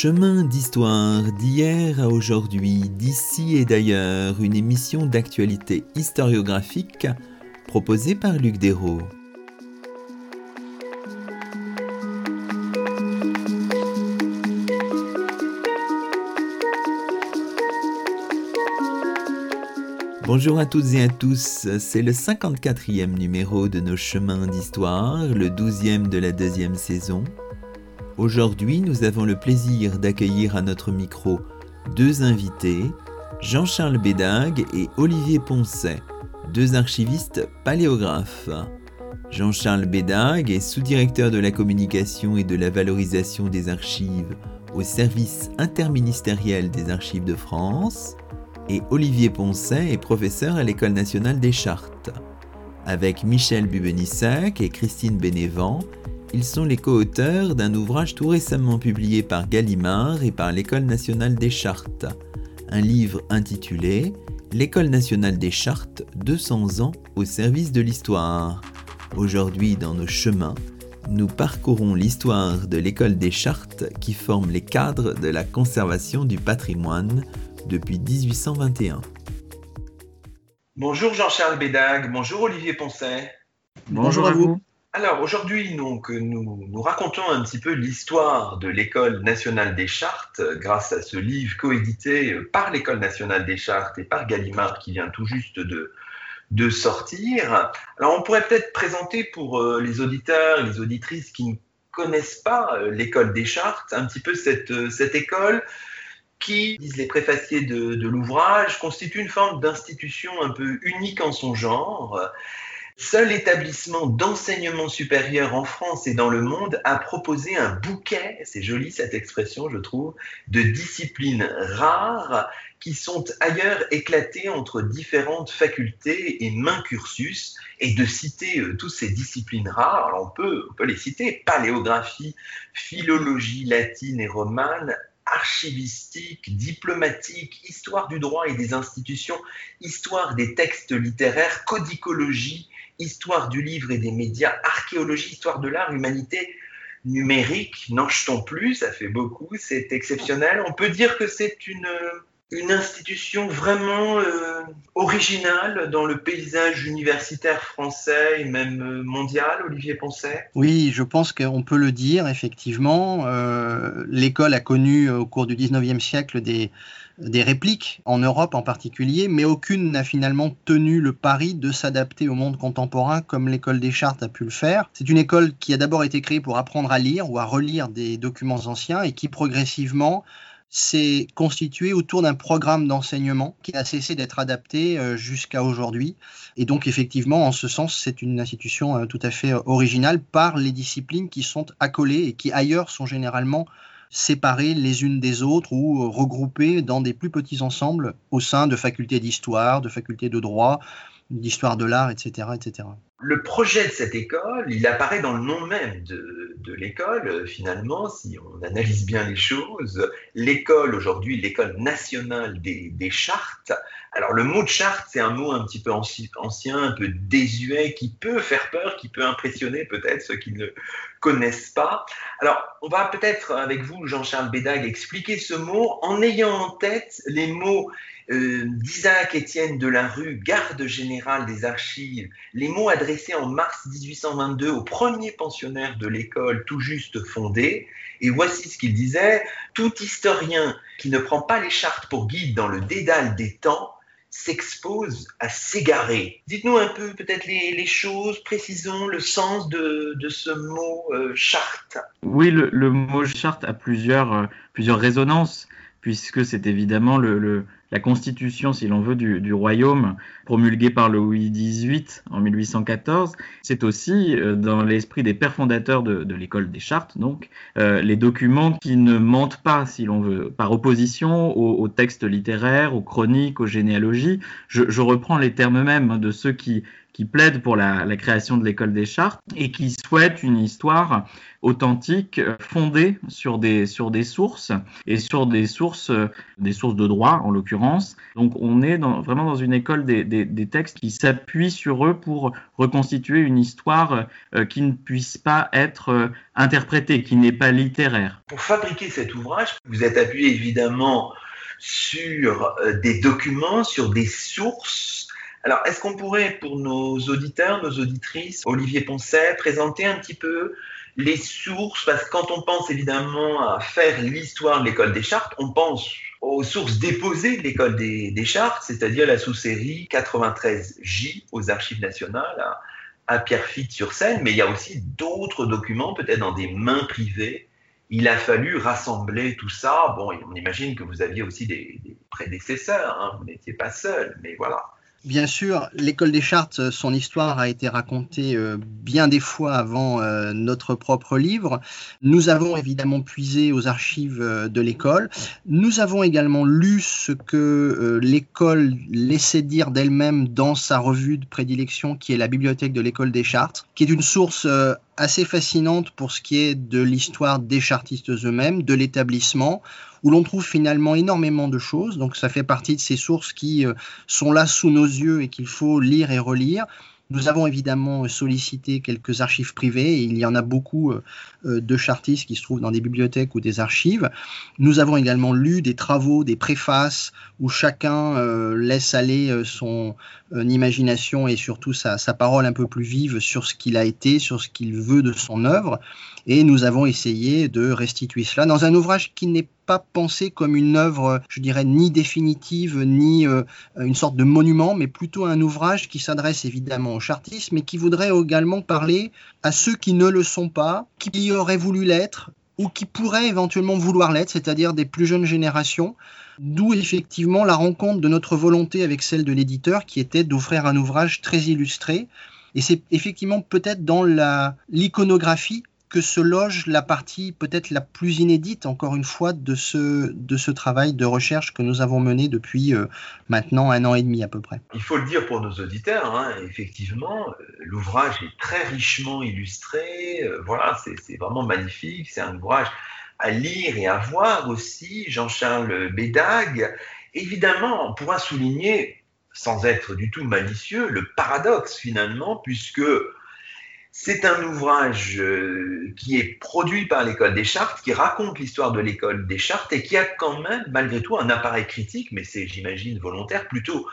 Chemin d'histoire d'hier à aujourd'hui, d'ici et d'ailleurs, une émission d'actualité historiographique proposée par Luc Dérault. Bonjour à toutes et à tous, c'est le 54e numéro de nos chemins d'histoire, le 12e de la deuxième saison. Aujourd'hui, nous avons le plaisir d'accueillir à notre micro deux invités, Jean-Charles Bédag et Olivier Poncet, deux archivistes paléographes. Jean-Charles Bédag est sous-directeur de la communication et de la valorisation des archives au service interministériel des archives de France et Olivier Poncet est professeur à l'École nationale des chartes. Avec Michel Bubenissac et Christine Bénévent, ils sont les co-auteurs d'un ouvrage tout récemment publié par Gallimard et par l'École nationale des chartes, un livre intitulé L'École nationale des chartes 200 ans au service de l'histoire. Aujourd'hui, dans nos chemins, nous parcourons l'histoire de l'école des chartes qui forme les cadres de la conservation du patrimoine depuis 1821. Bonjour Jean-Charles Bédag, bonjour Olivier Poncet. Bonjour, à vous. Alors aujourd'hui, nous, nous racontons un petit peu l'histoire de l'École nationale des chartes grâce à ce livre coédité par l'École nationale des chartes et par Gallimard qui vient tout juste de, sortir. Alors on pourrait peut-être présenter pour euh, les auditeurs les auditrices qui ne connaissent pas euh, l'École des chartes un petit peu cette, euh, école qui, disent les préfaciers de l'ouvrage, constitue une forme d'institution un peu unique en son genre. Seul établissement d'enseignement supérieur en France et dans le monde a proposé un bouquet, c'est joli cette expression je trouve, de disciplines rares qui sont ailleurs éclatées entre différentes facultés et mains cursus, et de citer euh, toutes ces disciplines rares, on peut les citer, paléographie, philologie latine et romane, archivistique, diplomatique, histoire du droit et des institutions, histoire des textes littéraires, codicologie, histoire du livre et des médias, archéologie, histoire de l'art, humanité numérique, n'en jetons plus, ça fait beaucoup, c'est exceptionnel. On peut dire que c'est une, une institution vraiment euh, originale dans le paysage universitaire français et même euh, mondial, Olivier Poncet? Oui, je pense qu'on peut le dire, effectivement. Euh, l'école a connu au cours du 19e siècle des, des répliques, en Europe en particulier, mais aucune n'a finalement tenu le pari de s'adapter au monde contemporain comme l'école des chartes a pu le faire. C'est une école qui a d'abord été créée pour apprendre à lire ou à relire des documents anciens et qui progressivement s'est constitué autour d'un programme d'enseignement qui a cessé d'être adapté euh, jusqu'à aujourd'hui. Et donc effectivement, en ce sens, c'est une institution euh, tout à fait euh, originale par les disciplines qui sont accolées et qui ailleurs sont généralement séparées les unes des autres ou regroupées dans des plus petits ensembles au sein de facultés d'histoire, de facultés de droit, d'histoire de l'art, etc., etc. Le projet de cette école, il apparaît dans le nom même de, l'école, finalement, si on analyse bien les choses. L'école, aujourd'hui, l'école nationale des, des, chartes. Alors, le mot de charte, c'est un mot un petit peu ancien, un peu désuet, qui peut faire peur, qui peut impressionner peut-être ceux qui ne connaissent pas. Alors, on va peut-être, avec vous, Jean-Charles Bédag, expliquer ce mot en ayant en tête les mots d'Isaac Étienne de la Rue, garde général des archives, les mots adressés en mars 1822 au premier pensionnaire de l'école tout juste fondée. Et voici ce qu'il disait Tout historien qui ne prend pas les chartes pour guide dans le dédale des temps s'expose à s'égarer. Dites-nous un peu peut-être les, choses, précisons le sens de, ce mot euh, charte. Oui, le, mot charte a plusieurs, euh, plusieurs résonances, puisque c'est évidemment le, la constitution, si l'on veut, du, royaume promulguée par Louis XVIII en 1814. C'est aussi, euh, dans l'esprit des pères fondateurs de, l'école des chartes, donc, euh, les documents qui ne mentent pas, si l'on veut, par opposition aux, textes littéraires, aux chroniques, aux généalogies. Je, reprends les termes mêmes de ceux qui, qui plaide pour la, création de l'école des chartes et qui souhaite une histoire authentique fondée sur des, sur des sources et sur des sources, des sources de droit en l'occurrence. Donc on est vraiment dans une école des, des, des textes qui s'appuient sur eux pour reconstituer une histoire euh, qui ne puisse pas être euh, interprétée, qui n'est pas littéraire. Pour fabriquer cet ouvrage, vous êtes appuyé évidemment sur euh, des documents, sur des sources. Alors, est-ce qu'on pourrait, pour nos auditeurs, nos auditrices, Olivier Poncet, présenter un petit peu les sources? Parce que quand on pense évidemment à faire l'histoire de l'école des chartes, on pense aux sources déposées de l'école des, chartes, c'est-à-dire la sous-série 93J aux archives nationales à, à Pierrefitte-sur-Seine, mais il y a aussi d'autres documents, peut-être dans des mains privées, il a fallu rassembler tout ça. Bon, on imagine que vous aviez aussi des, des prédécesseurs, hein, vous n'étiez pas seul, mais voilà. Bien sûr, l'école des chartes, son histoire a été racontée euh, bien des fois avant euh, notre propre livre. Nous avons évidemment puisé aux archives euh, de l'école. Nous avons également lu ce que l'école laissait dire d'elle-même dans sa revue de prédilection, qui est la bibliothèque de l'école des chartes, qui est une source assez fascinante pour ce qui est de l'histoire des chartistes eux-mêmes, de l'établissement, où l'on trouve finalement énormément de choses. Donc ça fait partie de ces sources qui euh, sont là sous nos yeux et qu'il faut lire et relire. Nous avons évidemment sollicité quelques archives privées, il y en a beaucoup euh, euh, de chartistes qui se trouvent dans des bibliothèques ou des archives. Nous avons également lu des travaux, des préfaces, où chacun laisse aller son imagination et surtout sa, sa, parole un peu plus vive sur ce qu'il a été, sur ce qu'il veut de son œuvre. Et nous avons essayé de restituer cela dans un ouvrage qui n'est pas pensé comme une œuvre, je dirais, ni définitive, ni euh, une sorte de monument, mais plutôt un ouvrage qui s'adresse évidemment aux chartistes, mais qui voudrait également parler à ceux qui ne le sont pas, qui y auraient voulu l'être, ou qui pourraient éventuellement vouloir l'être, c'est-à-dire des plus jeunes générations. D'où effectivement la rencontre de notre volonté avec celle de l'éditeur, qui était d'offrir un ouvrage très illustré. Et c'est effectivement peut-être dans l'iconographie que se loge la partie peut-être la plus inédite, encore une fois, de ce, de ce travail de recherche que nous avons mené depuis euh, maintenant un an et demi à peu près. Il faut le dire pour nos auditeurs, hein, effectivement, euh, l'ouvrage est très richement illustré, euh, voilà, c'est vraiment magnifique, c'est un ouvrage à lire et à voir aussi, Jean-Charles Bédag. Évidemment, on pourra souligner, sans être du tout malicieux, le paradoxe finalement, puisque c'est un ouvrage euh, qui est produit par l'école des chartes, qui raconte l'histoire de l'école des chartes et qui a quand même, malgré tout, un appareil critique, mais c'est, j'imagine, volontaire, plutôt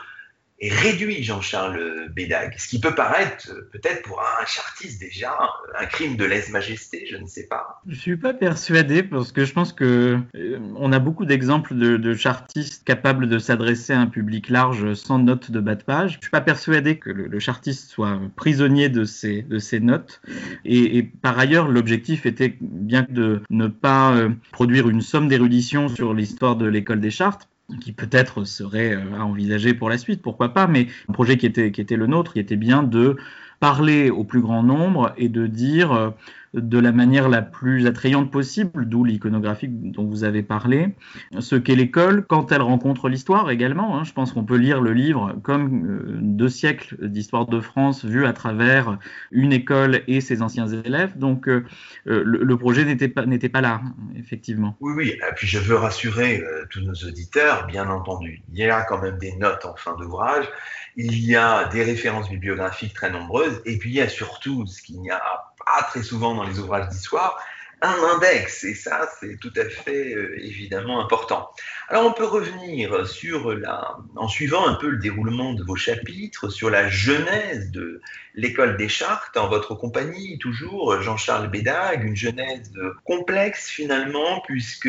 et réduit Jean-Charles Bédag, ce qui peut paraître peut-être pour un chartiste déjà un crime de lèse-majesté, je ne sais pas. Je suis pas persuadé parce que je pense que euh, on a beaucoup d'exemples de, chartistes capables de s'adresser à un public large sans notes de bas de page. Je suis pas persuadé que le, chartiste soit prisonnier de ses, de ses notes. Et, et par ailleurs, l'objectif était bien de ne pas euh, produire une somme d'érudition sur l'histoire de l'école des chartes qui peut-être serait euh, à envisager pour la suite, pourquoi pas, mais un projet qui était, qui était le nôtre, qui était bien de parler au plus grand nombre et de dire euh, de la manière la plus attrayante possible, d'où l'iconographie dont vous avez parlé, ce qu'est l'école quand elle rencontre l'histoire également. Hein. Je pense qu'on peut lire le livre comme euh, deux siècles d'histoire de France vus à travers une école et ses anciens élèves. Donc euh, le, le, projet n'était pas, pas là, effectivement. Oui, oui. Et puis je veux rassurer euh, tous nos auditeurs, bien entendu. Il y a quand même des notes en fin d'ouvrage. Il y a des références bibliographiques très nombreuses. Et puis il y a surtout ce qu'il n'y a très souvent dans les ouvrages d'histoire, un index, et ça c'est tout à fait euh, évidemment important. Alors on peut revenir sur en suivant un peu le déroulement de vos chapitres, sur la genèse de l'école des chartes, en votre compagnie toujours, Jean-Charles Bédag, une genèse complexe finalement, puisque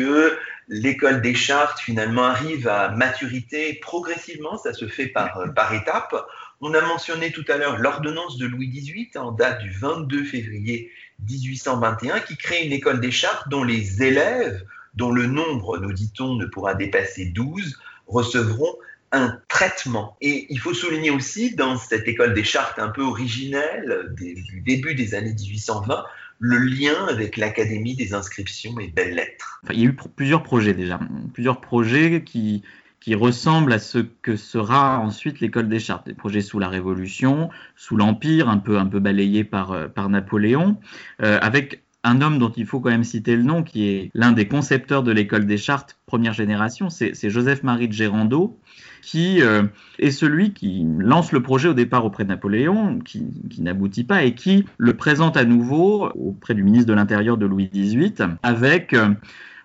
l'école des chartes finalement arrive à maturité progressivement, ça se fait par, par étapes. On a mentionné tout à l'heure l'ordonnance de Louis XVIII en date du 22 février 1821 qui crée une école des chartes dont les élèves, dont le nombre, nous dit-on, ne pourra dépasser 12, recevront un traitement. Et il faut souligner aussi, dans cette école des chartes un peu originelle du début des années 1820, le lien avec l'Académie des inscriptions et belles lettres. Enfin, il y a eu plusieurs projets déjà, plusieurs projets qui, qui ressemble à ce que sera ensuite l'école des chartes, des projets sous la Révolution, sous l'Empire, un peu, un peu balayé par, euh, par Napoléon, euh, avec un homme dont il faut quand même citer le nom, qui est l'un des concepteurs de l'école des chartes première génération, c'est Joseph-Marie de Gérando, qui euh, est celui qui lance le projet au départ auprès de Napoléon, qui, n'aboutit pas, et qui le présente à nouveau auprès du ministre de l'Intérieur de Louis XVIII, avec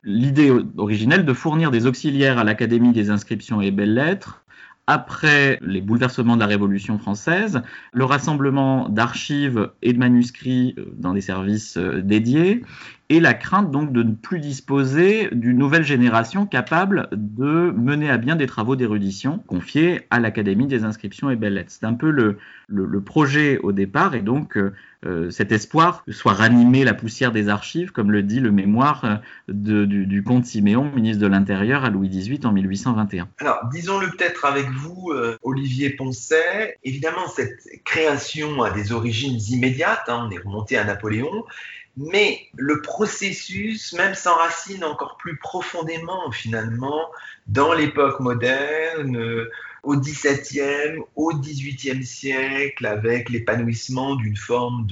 l'idée originelle de fournir des auxiliaires à l'Académie des inscriptions et belles-lettres après les bouleversements de la Révolution française, le rassemblement d'archives et de manuscrits euh, dans des services euh, dédiés, et la crainte donc de ne plus disposer d'une nouvelle génération capable de mener à bien des travaux d'érudition confiés à l'Académie des inscriptions et belles-lettres. C'est un peu le, le, projet au départ et donc euh, euh, cet espoir que soit ranimée la poussière des archives, comme le dit le mémoire euh, du, comte Siméon, ministre de l'Intérieur à Louis XVIII en 1821. Alors, disons-le peut-être avec vous, Olivier Poncet, évidemment cette création a des origines immédiates, hein, on est remonté à Napoléon, mais le processus même s'enracine encore plus profondément finalement dans l'époque moderne, euh, au XVIIe, au XVIIIe siècle, avec l'épanouissement d'une forme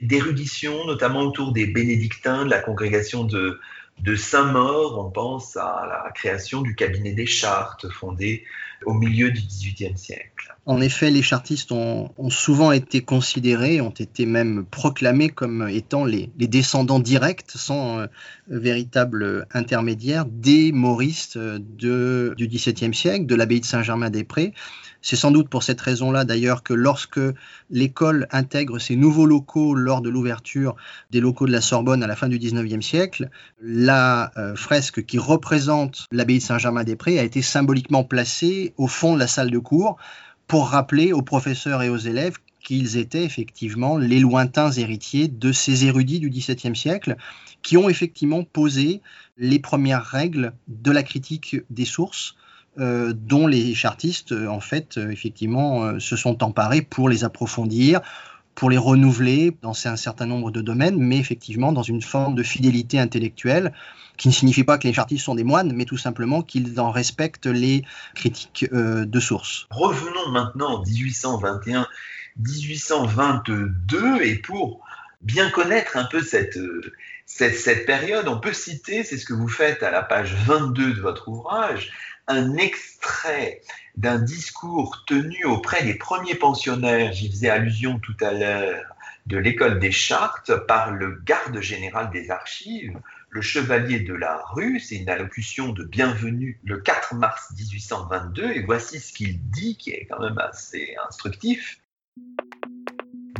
d'érudition, notamment autour des bénédictins, de la congrégation de, de Saint-Maur. On pense à la création du cabinet des chartes fondé au milieu du XVIIIe siècle. En effet, les chartistes ont, souvent été considérés, ont été même proclamés comme étant les, descendants directs, sans euh, véritable intermédiaire, des moristes de, du XVIIe siècle, de l'abbaye de Saint-Germain-des-Prés. C'est sans doute pour cette raison-là d'ailleurs que lorsque l'école intègre ses nouveaux locaux lors de l'ouverture des locaux de la Sorbonne à la fin du XIXe siècle, la euh, fresque qui représente l'abbaye de Saint-Germain-des-Prés a été symboliquement placée au fond de la salle de cours pour rappeler aux professeurs et aux élèves qu'ils étaient effectivement les lointains héritiers de ces érudits du XVIIe siècle qui ont effectivement posé les premières règles de la critique des sources euh, dont les chartistes, en fait, euh, effectivement, euh, se sont emparés pour les approfondir, pour les renouveler dans un certain nombre de domaines, mais effectivement dans une forme de fidélité intellectuelle qui ne signifie pas que les chartistes sont des moines, mais tout simplement qu'ils en respectent les critiques de source. Revenons maintenant en 1821, 1822, et pour bien connaître un peu cette, cette, cette période, on peut citer, c'est ce que vous faites à la page 22 de votre ouvrage, un extrait d'un discours tenu auprès des premiers pensionnaires, j'y faisais allusion tout à l'heure, de l'école des chartes par le garde général des archives, le chevalier de la rue, c'est une allocution de bienvenue le 4 mars 1822, et voici ce qu'il dit, qui est quand même assez instructif.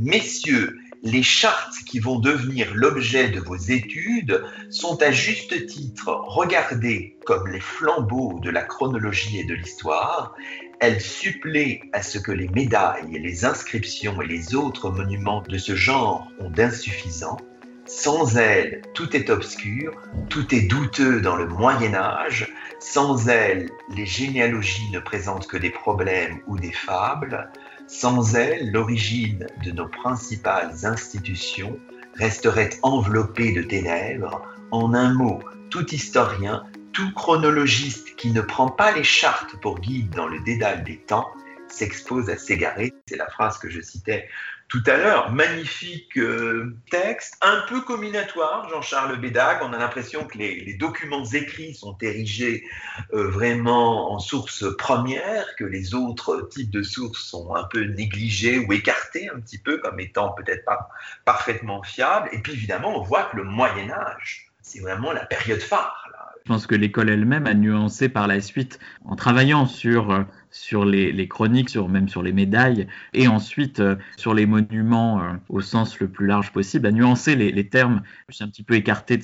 Messieurs, les chartes qui vont devenir l'objet de vos études sont à juste titre regardées comme les flambeaux de la chronologie et de l'histoire. Elles suppléent à ce que les médailles, les inscriptions et les autres monuments de ce genre ont d'insuffisant. Sans elles, tout est obscur, tout est douteux dans le Moyen Âge. Sans elles, les généalogies ne présentent que des problèmes ou des fables. Sans elle, l'origine de nos principales institutions resterait enveloppée de ténèbres. En un mot, tout historien, tout chronologiste qui ne prend pas les chartes pour guide dans le dédale des temps s'expose à s'égarer. C'est la phrase que je citais tout à l'heure. Magnifique euh, texte, un peu combinatoire, Jean-Charles Bédag. On a l'impression que les, documents écrits sont érigés euh, vraiment en source première, que les autres types de sources sont un peu négligés ou écartés un petit peu comme étant peut-être pas parfaitement fiables. Et puis évidemment, on voit que le Moyen Âge, c'est vraiment la période phare. Je pense que l'école elle-même a nuancé par la suite en travaillant sur euh, sur les, chroniques, sur, même sur les médailles, et ensuite euh, sur les monuments euh, au sens le plus large possible, à nuancer les, termes. Je suis un petit peu écarté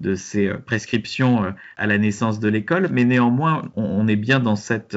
de ces, euh, prescriptions à la naissance de l'école, mais néanmoins, on, est bien dans, cette,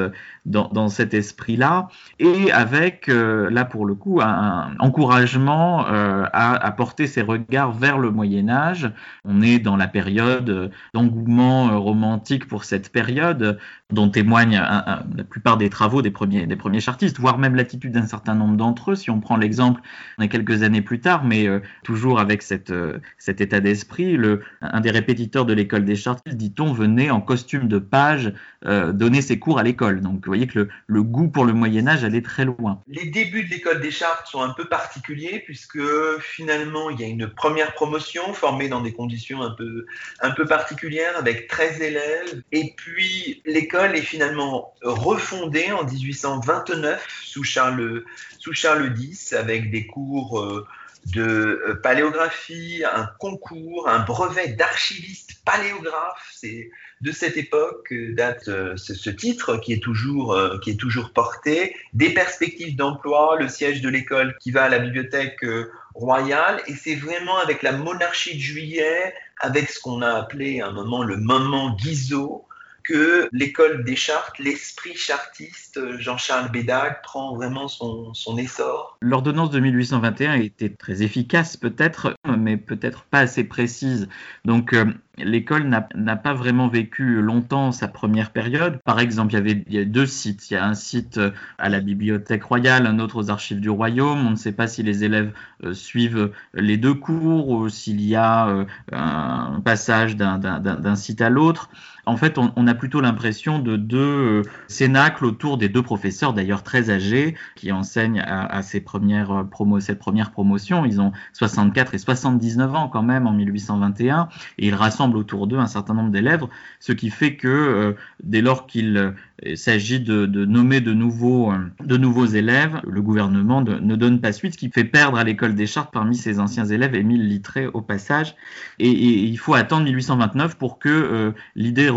dans, cet esprit-là, et avec, là pour le coup, un, encouragement à, à, porter ses regards vers le Moyen Âge. On est dans la période d'engouement romantique pour cette période, dont témoignent la plupart des travaux des premiers, des premiers chartistes, voire même l'attitude d'un certain nombre d'entre eux. Si on prend l'exemple, on est quelques années plus tard, mais euh, toujours avec euh, cet état d'esprit, un des répétiteurs de l'école des chartistes, dit-on, venait en costume de page euh, donner ses cours à l'école. Donc vous que le, le, goût pour le Moyen Âge allait très loin. Les débuts de l'école des chartes sont un peu particuliers puisque finalement il y a une première promotion formée dans des conditions un peu, un peu particulières avec 13 élèves et puis l'école est finalement refondée en 1829 sous Charles, sous Charles X avec des cours euh, de euh, paléographie, un concours, un brevet d'archiviste paléographe. C'est de cette époque que date euh, ce, titre qui est, toujours, qui est toujours porté. Des perspectives d'emploi, le siège de l'école qui va à la bibliothèque royale. Et c'est vraiment avec la monarchie de juillet, avec ce qu'on a appelé à un moment le moment Guizot, que l'école des chartes, l'esprit chartiste, Jean-Charles Bédag, prend vraiment son, essor. L'ordonnance de 1821 était très efficace peut-être, mais peut-être pas assez précise. Donc euh, l'école n'a pas vraiment vécu longtemps sa première période. Par exemple, il y avait deux sites. Il y a un site euh, à la Bibliothèque royale, un autre aux archives du royaume. On ne sait pas si les élèves euh, suivent les deux cours ou s'il y a un passage d'un site à l'autre en fait, on, a plutôt l'impression de deux euh, cénacles autour des deux professeurs, d'ailleurs très âgés, qui enseignent à, ces premières euh, promo, cette première promotion. Ils ont 64 et 79 ans quand même en 1821, et ils rassemblent autour d'eux un certain nombre d'élèves, ce qui fait que euh, dès lors qu'il s'agit de, nommer de nouveaux, de nouveaux élèves, le gouvernement ne donne pas suite, ce qui fait perdre à l'école des chartes parmi ses anciens élèves Émile Littré au passage. Et, il faut attendre 1829 pour que l'idée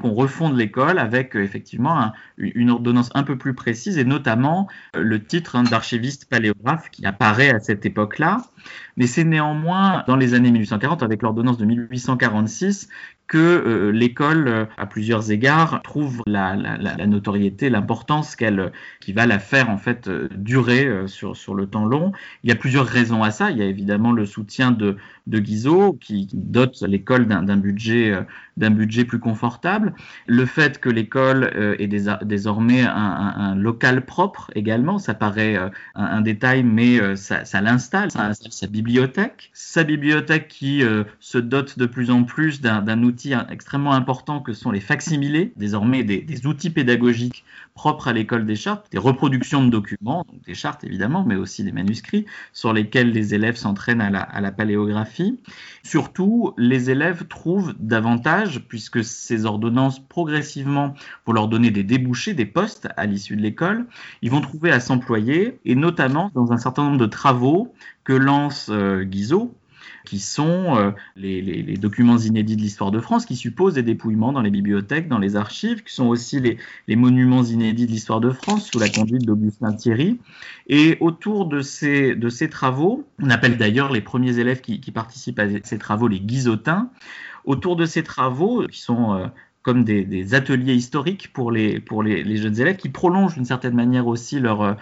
qu'on refonde l'école avec euh, effectivement une ordonnance un peu plus précise et notamment euh, le titre hein, d'archiviste paléographe qui apparaît à cette époque-là. Mais c'est néanmoins dans les années 1840 avec l'ordonnance de 1846 que euh, l'école, à plusieurs égards, trouve la, notoriété, l'importance qu'elle, qui va la faire en fait durer sur, sur le temps long. Il y a plusieurs raisons à ça. Il y a évidemment le soutien de, de Guizot qui dote l'école d'un budget d'un budget plus confortable. Le fait que l'école euh, ait désormais un, local propre également, ça paraît euh, un, détail, mais euh, ça, l'installe, sa bibliothèque. Sa bibliothèque qui se dote de plus en plus d'un outil extrêmement important que sont les facsimilés, désormais des, outils pédagogiques propres à l'école des chartes, des reproductions de documents, donc des chartes évidemment, mais aussi des manuscrits sur lesquels les élèves s'entraînent à à la paléographie. Surtout, les élèves trouvent davantage, puisque ces ordonnances progressivement vont leur donner des débouchés, des postes à l'issue de l'école, ils vont trouver à s'employer, et notamment dans un certain nombre de travaux lance euh, Guizot, qui sont euh, les, documents inédits de l'histoire de France, qui supposent des dépouillements dans les bibliothèques, dans les archives, qui sont aussi les, monuments inédits de l'histoire de France, sous la conduite d'Augustin Thierry. Et autour de ces, de ces travaux, on appelle d'ailleurs les premiers élèves qui, participent à ces travaux les guizotins, autour de ces travaux, qui sont euh, comme des, ateliers historiques pour les, jeunes élèves qui prolongent d'une certaine manière aussi leur,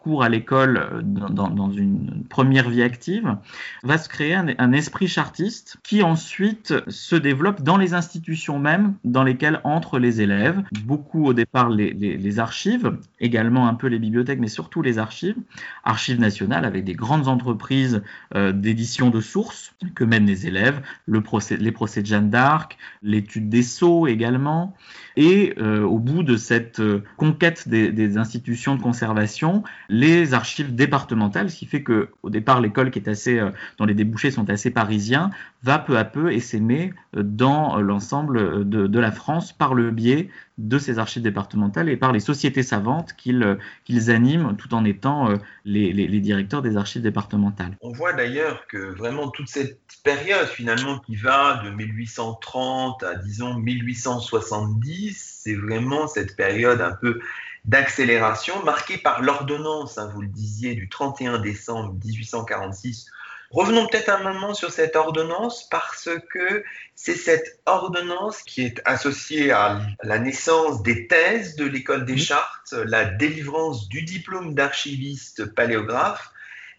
cours à l'école euh, dans, une première vie active, va se créer un, esprit chartiste qui ensuite se développe dans les institutions mêmes dans lesquelles entrent les élèves. Beaucoup au départ les, les, archives, également un peu les bibliothèques, mais surtout les archives. Archives nationales avec des grandes entreprises euh, d'édition de sources que mènent les élèves, le procès, les procès de Jeanne d'Arc, l'étude des sceaux et également. Et euh, au bout de cette euh, conquête des, institutions de conservation, les archives départementales, ce qui fait que au départ l'école est assez, euh, dont les débouchés sont assez parisiens, va peu à peu essaimer dans l'ensemble de, la France par le biais de ces archives départementales et par les sociétés savantes qu'ils qu'ils animent tout en étant les, les, directeurs des archives départementales. On voit d'ailleurs que vraiment toute cette période finalement qui va de 1830 à disons 1870, c'est vraiment cette période un peu d'accélération marquée par l'ordonnance, hein, vous le disiez, du 31 décembre 1846 Revenons peut-être un moment sur cette ordonnance parce que c'est cette ordonnance qui est associée à la naissance des thèses de l'école des chartes, la délivrance du diplôme d'archiviste paléographe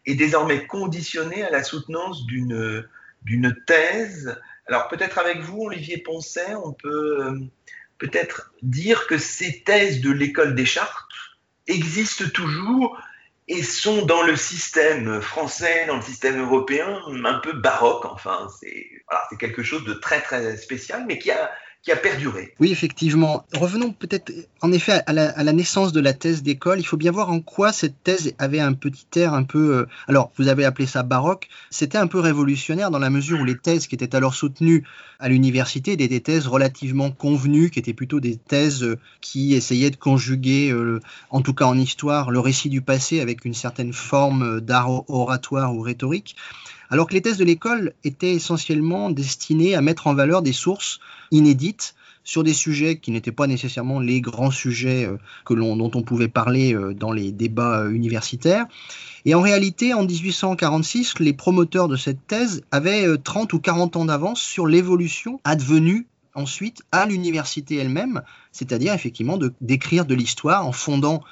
est désormais conditionnée à la soutenance d'une thèse. Alors peut-être avec vous, Olivier Poncet, on peut, peut-être dire que ces thèses de l'école des chartes existent toujours et sont dans le système français, dans le système européen, un peu baroque. Enfin, c'est quelque chose de très très spécial, mais qui a a perduré. Oui, effectivement. Revenons peut-être en effet à la, naissance de la thèse d'école. Il faut bien voir en quoi cette thèse avait un petit air un peu... Euh, alors, vous avez appelé ça baroque. C'était un peu révolutionnaire dans la mesure où les thèses qui étaient alors soutenues à l'université étaient des thèses relativement convenues, qui étaient plutôt des thèses euh, qui essayaient de conjuguer, euh, en tout cas en histoire, le récit du passé avec une certaine forme d'art oratoire ou rhétorique alors que les thèses de l'école étaient essentiellement destinées à mettre en valeur des sources inédites sur des sujets qui n'étaient pas nécessairement les grands sujets euh, dont on pouvait parler euh, dans les débats euh, universitaires. Et en réalité, en 1846, les promoteurs de cette thèse avaient 30 ou 40 ans d'avance sur l'évolution advenue ensuite à l'université elle-même, c'est-à-dire effectivement d'écrire de, l'histoire en fondant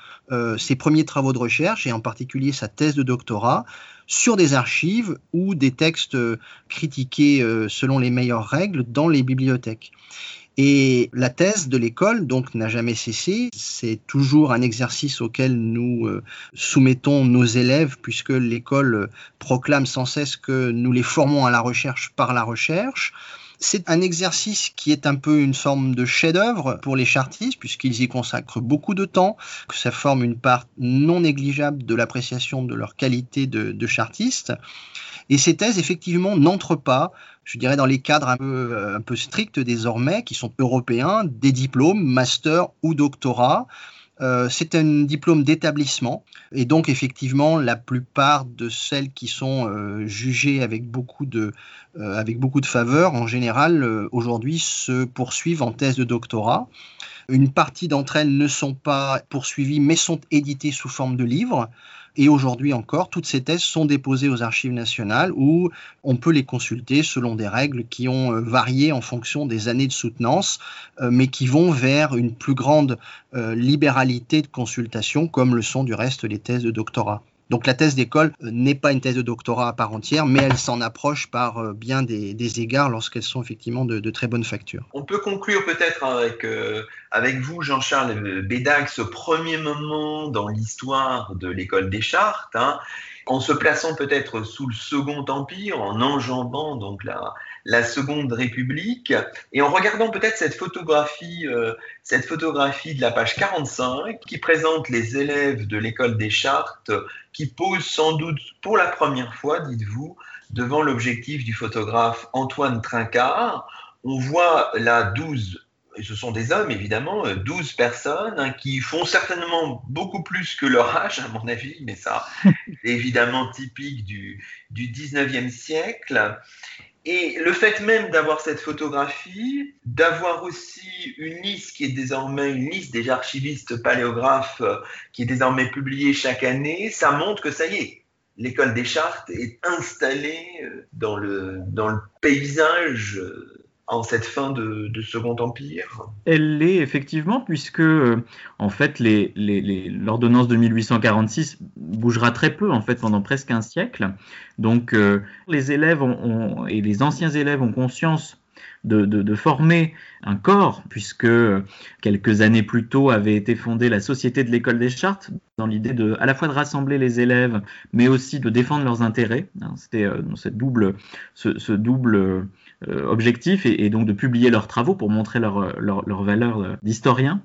ses premiers travaux de recherche et en particulier sa thèse de doctorat sur des archives ou des textes euh, critiqués euh, selon les meilleures règles dans les bibliothèques. Et la thèse de l'école, donc, n'a jamais cessé. C'est toujours un exercice auquel nous euh, soumettons nos élèves, puisque l'école proclame sans cesse que nous les formons à la recherche par la recherche. C'est un exercice qui est un peu une forme de chef-d'œuvre pour les chartistes, puisqu'ils y consacrent beaucoup de temps, que ça forme une part non négligeable de l'appréciation de leur qualité de, chartiste. Et ces thèses, effectivement, n'entrent pas, je dirais, dans les cadres un peu, un peu stricts désormais, qui sont européens, des diplômes, master ou doctorat. Euh, c'est un diplôme d'établissement et donc effectivement la plupart de celles qui sont euh, jugées avec beaucoup de euh, avec beaucoup de faveur en général aujourd'hui se poursuivent en thèse de doctorat. Une partie d'entre elles ne sont pas poursuivies mais sont éditées sous forme de livres. Et aujourd'hui encore, toutes ces thèses sont déposées aux archives nationales où on peut les consulter selon des règles qui ont euh, varié en fonction des années de soutenance, euh, mais qui vont vers une plus grande euh, libéralité de consultation, comme le sont du reste les thèses de doctorat. Donc la thèse d'école euh, n'est pas une thèse de doctorat à part entière, mais elle s'en approche par euh, bien des, égards lorsqu'elles sont effectivement de, très bonne facture. On peut conclure peut-être avec, euh, avec vous, Jean-Charles Bédac, ce premier moment dans l'histoire de l'école des chartes. Hein, en se plaçant peut-être sous le Second Empire, en enjambant donc la, la Seconde République, et en regardant peut-être cette photographie, euh, cette photographie de la page 45 qui présente les élèves de l'école des Chartes, qui posent sans doute pour la première fois, dites-vous, devant l'objectif du photographe Antoine Trincard. On voit là 12 et ce sont des hommes évidemment, 12 personnes hein, qui font certainement beaucoup plus que leur âge, à mon avis, mais ça, évidemment typique du, du 19e siècle. Et le fait même d'avoir cette photographie, d'avoir aussi une liste qui est désormais une liste des archivistes paléographes euh, qui est désormais publiée chaque année, ça montre que ça y est, l'école des chartes est installée euh, dans le, dans le paysage euh, en cette fin de, Second Empire Elle l'est effectivement, puisque euh, en fait l'ordonnance de 1846 bougera très peu en fait pendant presque un siècle. Donc euh, les élèves et les anciens élèves ont conscience de, former un corps, puisque quelques années plus tôt avait été fondée la Société de l'école des chartes, dans l'idée de à la fois de rassembler les élèves, mais aussi de défendre leurs intérêts. Hein, c'était euh, double, ce, double euh, objectif, et, donc de publier leurs travaux pour montrer leur, leur, valeur d'historien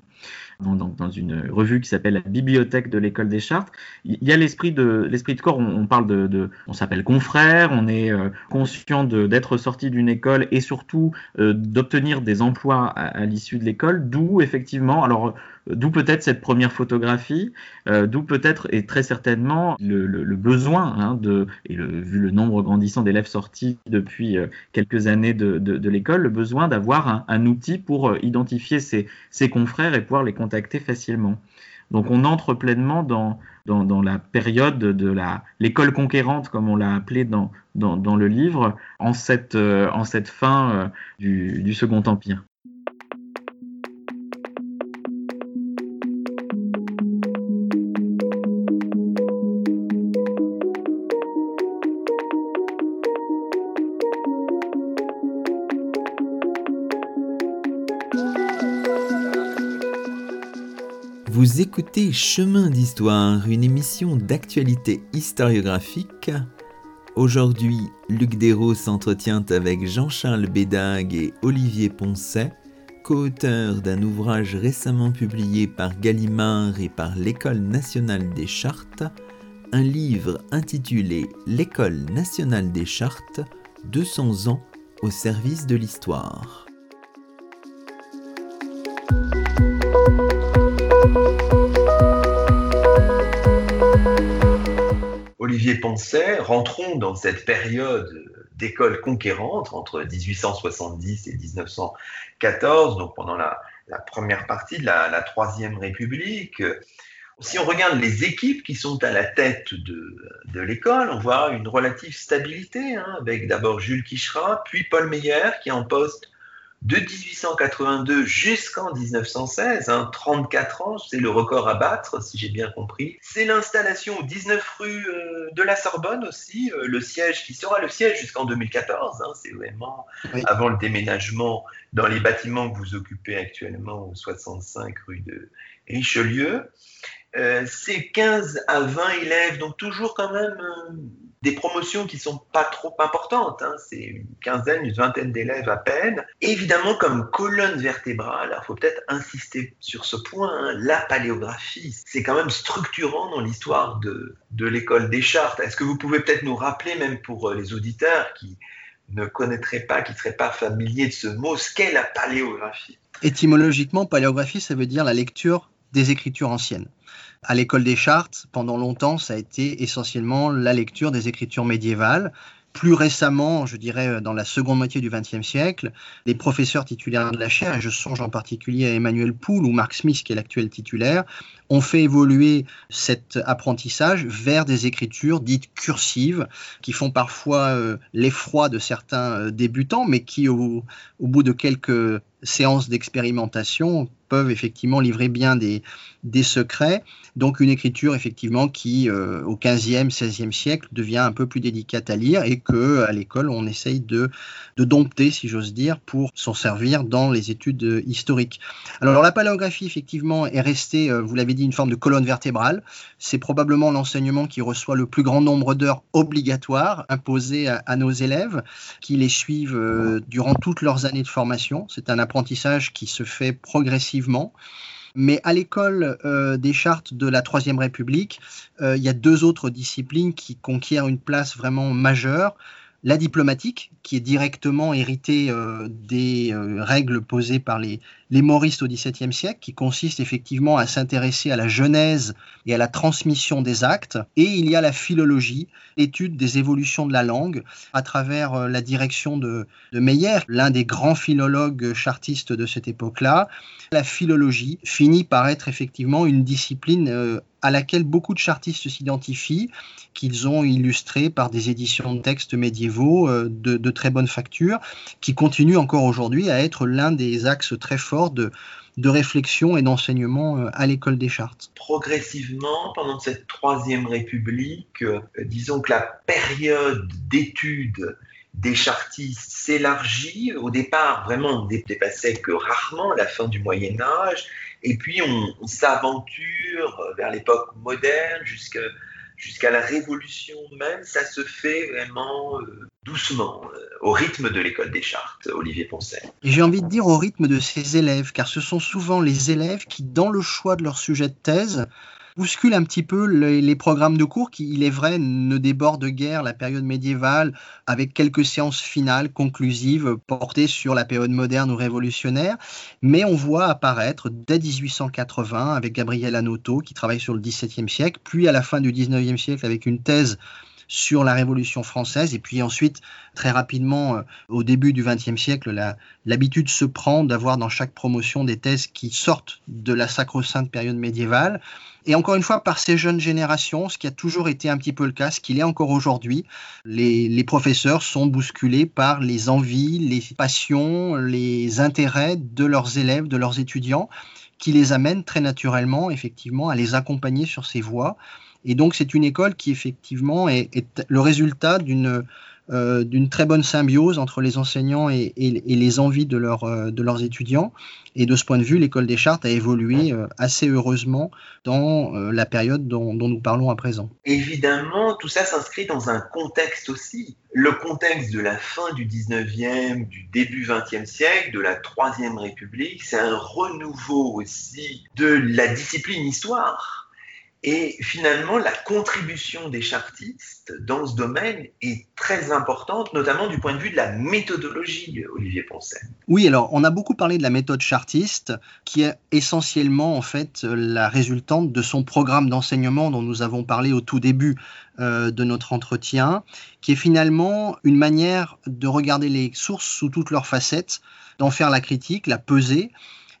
dans, une revue qui s'appelle la Bibliothèque de l'école des chartes. Il y a l'esprit de l'esprit de corps. On, parle de, on s'appelle confrère. On est euh, conscient d'être sorti d'une école et surtout euh, d'obtenir des emplois à, l'issue de l'école. D'où effectivement, alors D'où peut-être cette première photographie, euh, d'où peut-être et très certainement le, besoin, hein, de, et vu le nombre grandissant d'élèves sortis depuis euh, quelques années de, l'école, le besoin d'avoir un, outil pour euh, identifier ses, confrères et pouvoir les contacter facilement. Donc on entre pleinement dans, dans, la période de l'école conquérante, comme on l'a appelé dans, dans, le livre, en cette, en cette fin du Second Empire. Vous écoutez Chemin d'Histoire, une émission d'actualité historiographique. Aujourd'hui, Luc Dérault s'entretient avec Jean-Charles Bédague et Olivier Poncet, co-auteurs d'un ouvrage récemment publié par Gallimard et par l'École nationale des chartes, un livre intitulé L'École nationale des chartes, 200 ans au service de l'histoire. Olivier Poncet, rentrons dans cette période d'école conquérante entre 1870 et 1914, donc pendant la, première partie de la, Troisième République. Si on regarde les équipes qui sont à la tête de, l'école, on voit une relative stabilité, hein, avec d'abord Jules Quichera, puis Paul Meyer qui est en poste de 1882 jusqu'en 1916, 34 ans, c'est le record à battre, si j'ai bien compris. C'est l'installation 19 rue euh, de la Sorbonne aussi, euh, le siège qui sera le siège jusqu'en 2014. Hein, c'est vraiment avant le déménagement dans les bâtiments que vous occupez actuellement au 65 rue de Richelieu. Euh, c'est 15 à 20 élèves, donc toujours quand même des promotions qui sont pas trop importantes, hein. c'est une quinzaine, une vingtaine d'élèves à peine. évidemment, comme colonne vertébrale, il faut peut-être insister sur ce point, hein, la paléographie, c'est quand même structurant dans l'histoire de, de l'école des chartes. Est-ce que vous pouvez peut-être nous rappeler, même pour euh, les auditeurs qui ne connaîtraient pas, qui ne seraient pas familiers de ce mot, ce qu'est la paléographie? Étymologiquement, paléographie, ça veut dire la lecture des écritures anciennes. À l'école des chartes, pendant longtemps, ça a été essentiellement la lecture des écritures médiévales. Plus récemment, je dirais dans la seconde moitié du XXe siècle, les professeurs titulaires de la chaire, et je songe en particulier à Emmanuel Poul ou Mark Smith, qui est l'actuel titulaire, ont fait évoluer cet apprentissage vers des écritures dites cursives, qui font parfois euh, l'effroi de certains euh, débutants, mais qui, au, au bout de quelques séances d'expérimentation, peuvent effectivement livrer bien des, secrets. Donc une écriture effectivement qui euh, au 15e, 16e siècle devient un peu plus délicate à lire et que à l'école on essaye de, de dompter, si j'ose dire, pour s'en servir dans les études historiques. Alors la paléographie effectivement est restée, euh, vous l'avez dit, une forme de colonne vertébrale. C'est probablement l'enseignement qui reçoit le plus grand nombre d'heures obligatoires imposées à, nos élèves, qui les suivent euh, durant toutes leurs années de formation. C'est un apprentissage qui se fait progressivement. Mais à l'école euh, des chartes de la Troisième République, euh, il y a deux autres disciplines qui conquièrent une place vraiment majeure la diplomatique, qui est directement héritée euh, des euh, règles posées par les, les Mauristes au XVIIe siècle, qui consiste effectivement à s'intéresser à la genèse et à la transmission des actes. Et il y a la philologie, l'étude des évolutions de la langue, à travers euh, la direction de, de Meyer, l'un des grands philologues chartistes de cette époque-là. La philologie finit par être effectivement une discipline à laquelle beaucoup de chartistes s'identifient, qu'ils ont illustré par des éditions de textes médiévaux euh, de, très bonne facture, qui continuent encore aujourd'hui à être l'un des axes très forts de, de réflexion et d'enseignement euh, à l'école des chartes. Progressivement, pendant cette troisième république, euh, disons que la période d'études des chartistes s'élargit. Au départ, vraiment, on ne dépassait que rarement la fin du Moyen Âge. Et puis on, s'aventure vers l'époque moderne jusqu'à la Révolution même, ça se fait vraiment euh, doucement, euh, au rythme de l'école des chartes, Olivier Poncet. Et j'ai envie de dire au rythme de ses élèves, car ce sont souvent les élèves qui, dans le choix de leur sujet de thèse, bouscule un petit peu les, programmes de cours qui, il est vrai, ne débordent guère la période médiévale avec quelques séances finales conclusives portées sur la période moderne ou révolutionnaire. Mais on voit apparaître dès 1880 avec Gabriel Anoto qui travaille sur le XVIIe siècle, puis à la fin du XIXe siècle avec une thèse sur la Révolution française. Et puis ensuite, très rapidement, euh, au début du XXe siècle, l'habitude se prend d'avoir dans chaque promotion des thèses qui sortent de la sacro-sainte période médiévale. Et encore une fois, par ces jeunes générations, ce qui a toujours été un petit peu le cas, ce qu'il est encore aujourd'hui, les, les, professeurs sont bousculés par les envies, les passions, les intérêts de leurs élèves, de leurs étudiants, qui les amènent très naturellement, effectivement, à les accompagner sur ces voies. Et donc, c'est une école qui, effectivement, est, le résultat d'une euh, d'une très bonne symbiose entre les enseignants et, les envies de, euh, de, leurs étudiants. Et de ce point de vue, l'école des chartes a évolué euh, assez heureusement dans la période dont, dont, nous parlons à présent. Évidemment, tout ça s'inscrit dans un contexte aussi. Le contexte de la fin du 19e, du début 20e siècle, de la Troisième République, c'est un renouveau aussi de la discipline histoire et finalement, la contribution des chartistes dans ce domaine est très importante, notamment du point de vue de la méthodologie, Olivier Poncet. Oui, alors on a beaucoup parlé de la méthode chartiste, qui est essentiellement en fait la résultante de son programme d'enseignement dont nous avons parlé au tout début euh, de notre entretien, qui est finalement une manière de regarder les sources sous toutes leurs facettes, d'en faire la critique, la peser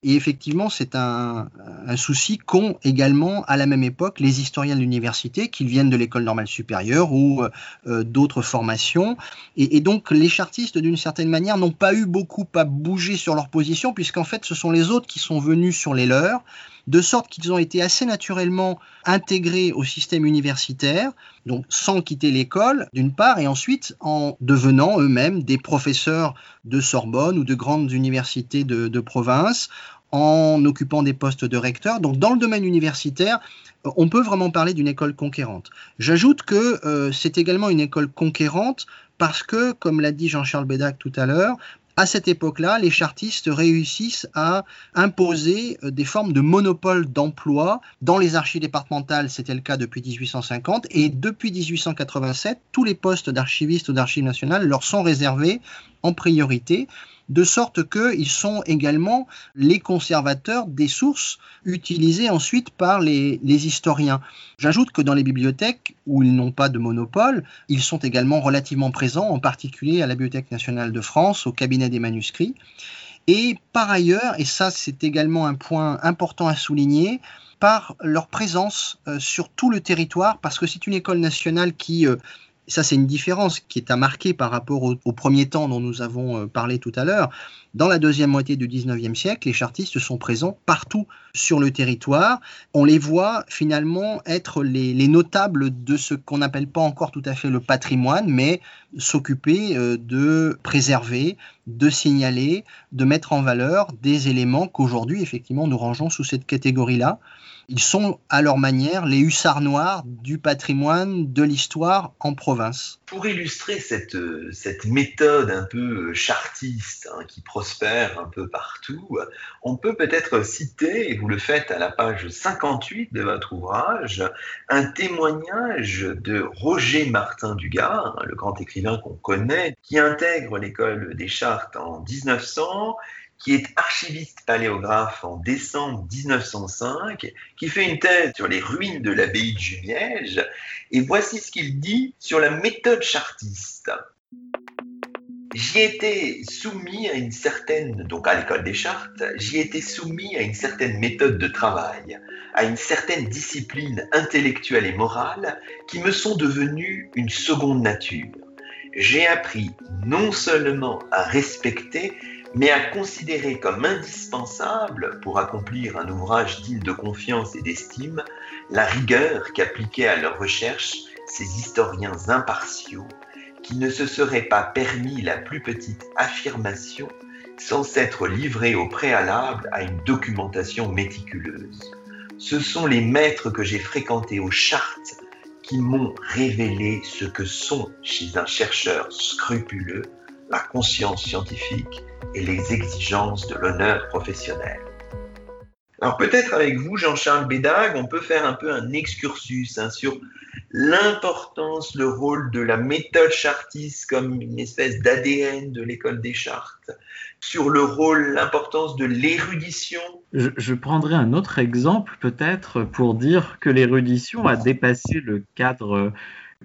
et effectivement, c'est un, souci qu'ont également à la même époque les historiens de l'université, qu'ils viennent de l'école normale supérieure ou euh, d'autres formations. Et, donc, les chartistes, d'une certaine manière, n'ont pas eu beaucoup à bouger sur leur position, puisqu'en fait, ce sont les autres qui sont venus sur les leurs de sorte qu'ils ont été assez naturellement intégrés au système universitaire, donc sans quitter l'école, d'une part, et ensuite en devenant eux-mêmes des professeurs de Sorbonne ou de grandes universités de, province, en occupant des postes de recteur. Donc dans le domaine universitaire, on peut vraiment parler d'une école conquérante. J'ajoute que euh, c'est également une école conquérante parce que, comme l'a dit Jean-Charles Bédac tout à l'heure, à cette époque-là, les chartistes réussissent à imposer euh, des formes de monopole d'emploi. Dans les archives départementales, c'était le cas depuis 1850, et depuis 1887, tous les postes d'archivistes ou d'archives nationales leur sont réservés en priorité de sorte qu'ils sont également les conservateurs des sources utilisées ensuite par les, historiens. J'ajoute que dans les bibliothèques, où ils n'ont pas de monopole, ils sont également relativement présents, en particulier à la Bibliothèque nationale de France, au cabinet des manuscrits. Et par ailleurs, et ça c'est également un point important à souligner, par leur présence euh, sur tout le territoire, parce que c'est une école nationale qui euh, ça, c'est une différence qui est à marquer par rapport au, premier temps dont nous avons euh, parlé tout à l'heure. Dans la deuxième moitié du 19e siècle, les chartistes sont présents partout sur le territoire. On les voit finalement être les, notables de ce qu'on n'appelle pas encore tout à fait le patrimoine, mais s'occuper euh, de préserver, de signaler, de mettre en valeur des éléments qu'aujourd'hui, effectivement, nous rangeons sous cette catégorie-là. Ils sont à leur manière les hussards noirs du patrimoine de l'histoire en province. Pour illustrer cette, cette méthode un peu chartiste hein, qui prospère un peu partout, on peut peut-être citer, et vous le faites à la page 58 de votre ouvrage, un témoignage de Roger Martin Dugard, le grand écrivain qu'on connaît, qui intègre l'école des chartes en 1900 qui est archiviste paléographe en décembre 1905, qui fait une thèse sur les ruines de l'abbaye de Jumièges, et voici ce qu'il dit sur la méthode chartiste. J'y étais soumis à une certaine, donc à l'école des chartes, j'y étais soumis à une certaine méthode de travail, à une certaine discipline intellectuelle et morale qui me sont devenues une seconde nature. J'ai appris non seulement à respecter, mais à considérer comme indispensable pour accomplir un ouvrage digne de confiance et d'estime la rigueur qu'appliquaient à leurs recherches ces historiens impartiaux qui ne se seraient pas permis la plus petite affirmation sans s'être livrés au préalable à une documentation méticuleuse. Ce sont les maîtres que j'ai fréquentés aux chartes qui m'ont révélé ce que sont chez un chercheur scrupuleux la conscience scientifique et les exigences de l'honneur professionnel. Alors peut-être avec vous, Jean-Charles Bédag, on peut faire un peu un excursus hein, sur l'importance, le rôle de la méthode chartiste comme une espèce d'ADN de l'école des chartes, sur le rôle, l'importance de l'érudition. Je, je, prendrai un autre exemple peut-être pour dire que l'érudition a dépassé le cadre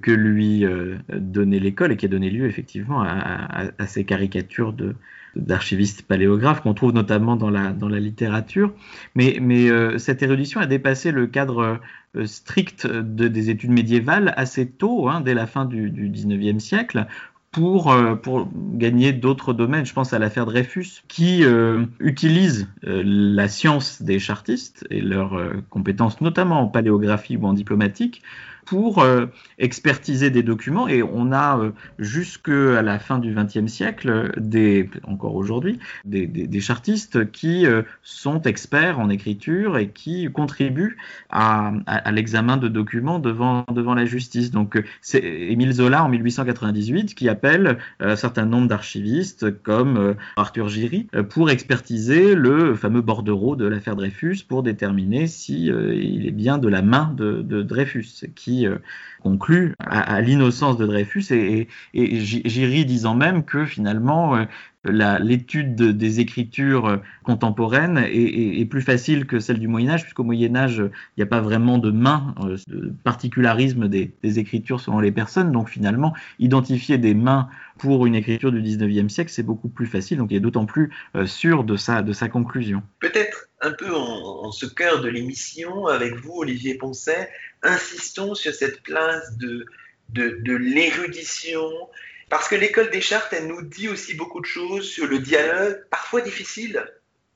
que lui euh, donnait l'école et qui a donné lieu effectivement à, ces caricatures de, d'archivistes paléographes qu'on trouve notamment dans la, dans la littérature. Mais, mais euh, cette érudition a dépassé le cadre euh, strict de, des études médiévales assez tôt, hein, dès la fin du, du 19e siècle, pour, pour gagner d'autres domaines. Je pense à l'affaire Dreyfus, qui utilise la science des chartistes et leurs compétences, notamment en paléographie ou en diplomatique, pour euh, expertiser des documents et on a euh, jusqu'à la fin du XXe siècle, encore aujourd'hui, des, chartistes qui euh, sont experts en écriture et qui contribuent à, l'examen de documents devant, devant la justice. Donc c'est Émile Zola en 1898 qui appelle un certain nombre d'archivistes comme Arthur Giry pour expertiser le fameux bordereau de l'affaire Dreyfus pour déterminer si il est bien de la main de, de Dreyfus, qui euh, conclut à, l'innocence de Dreyfus et, et, disant même que finalement euh, l'étude des écritures euh, contemporaines est, plus facile que celle du Moyen Âge, puisqu'au Moyen Âge, il n'y a pas vraiment de main, de particularisme des, écritures selon les personnes. Donc finalement, identifier des mains pour une écriture du 19e siècle, c'est beaucoup plus facile. Donc il est d'autant plus sûr de sa, de sa conclusion. Peut-être un peu en, ce cœur de l'émission, avec vous, Olivier Poncet, insistons sur cette place de, de, l'érudition, parce que l'école des chartes, elle nous dit aussi beaucoup de choses sur le dialogue, parfois difficile,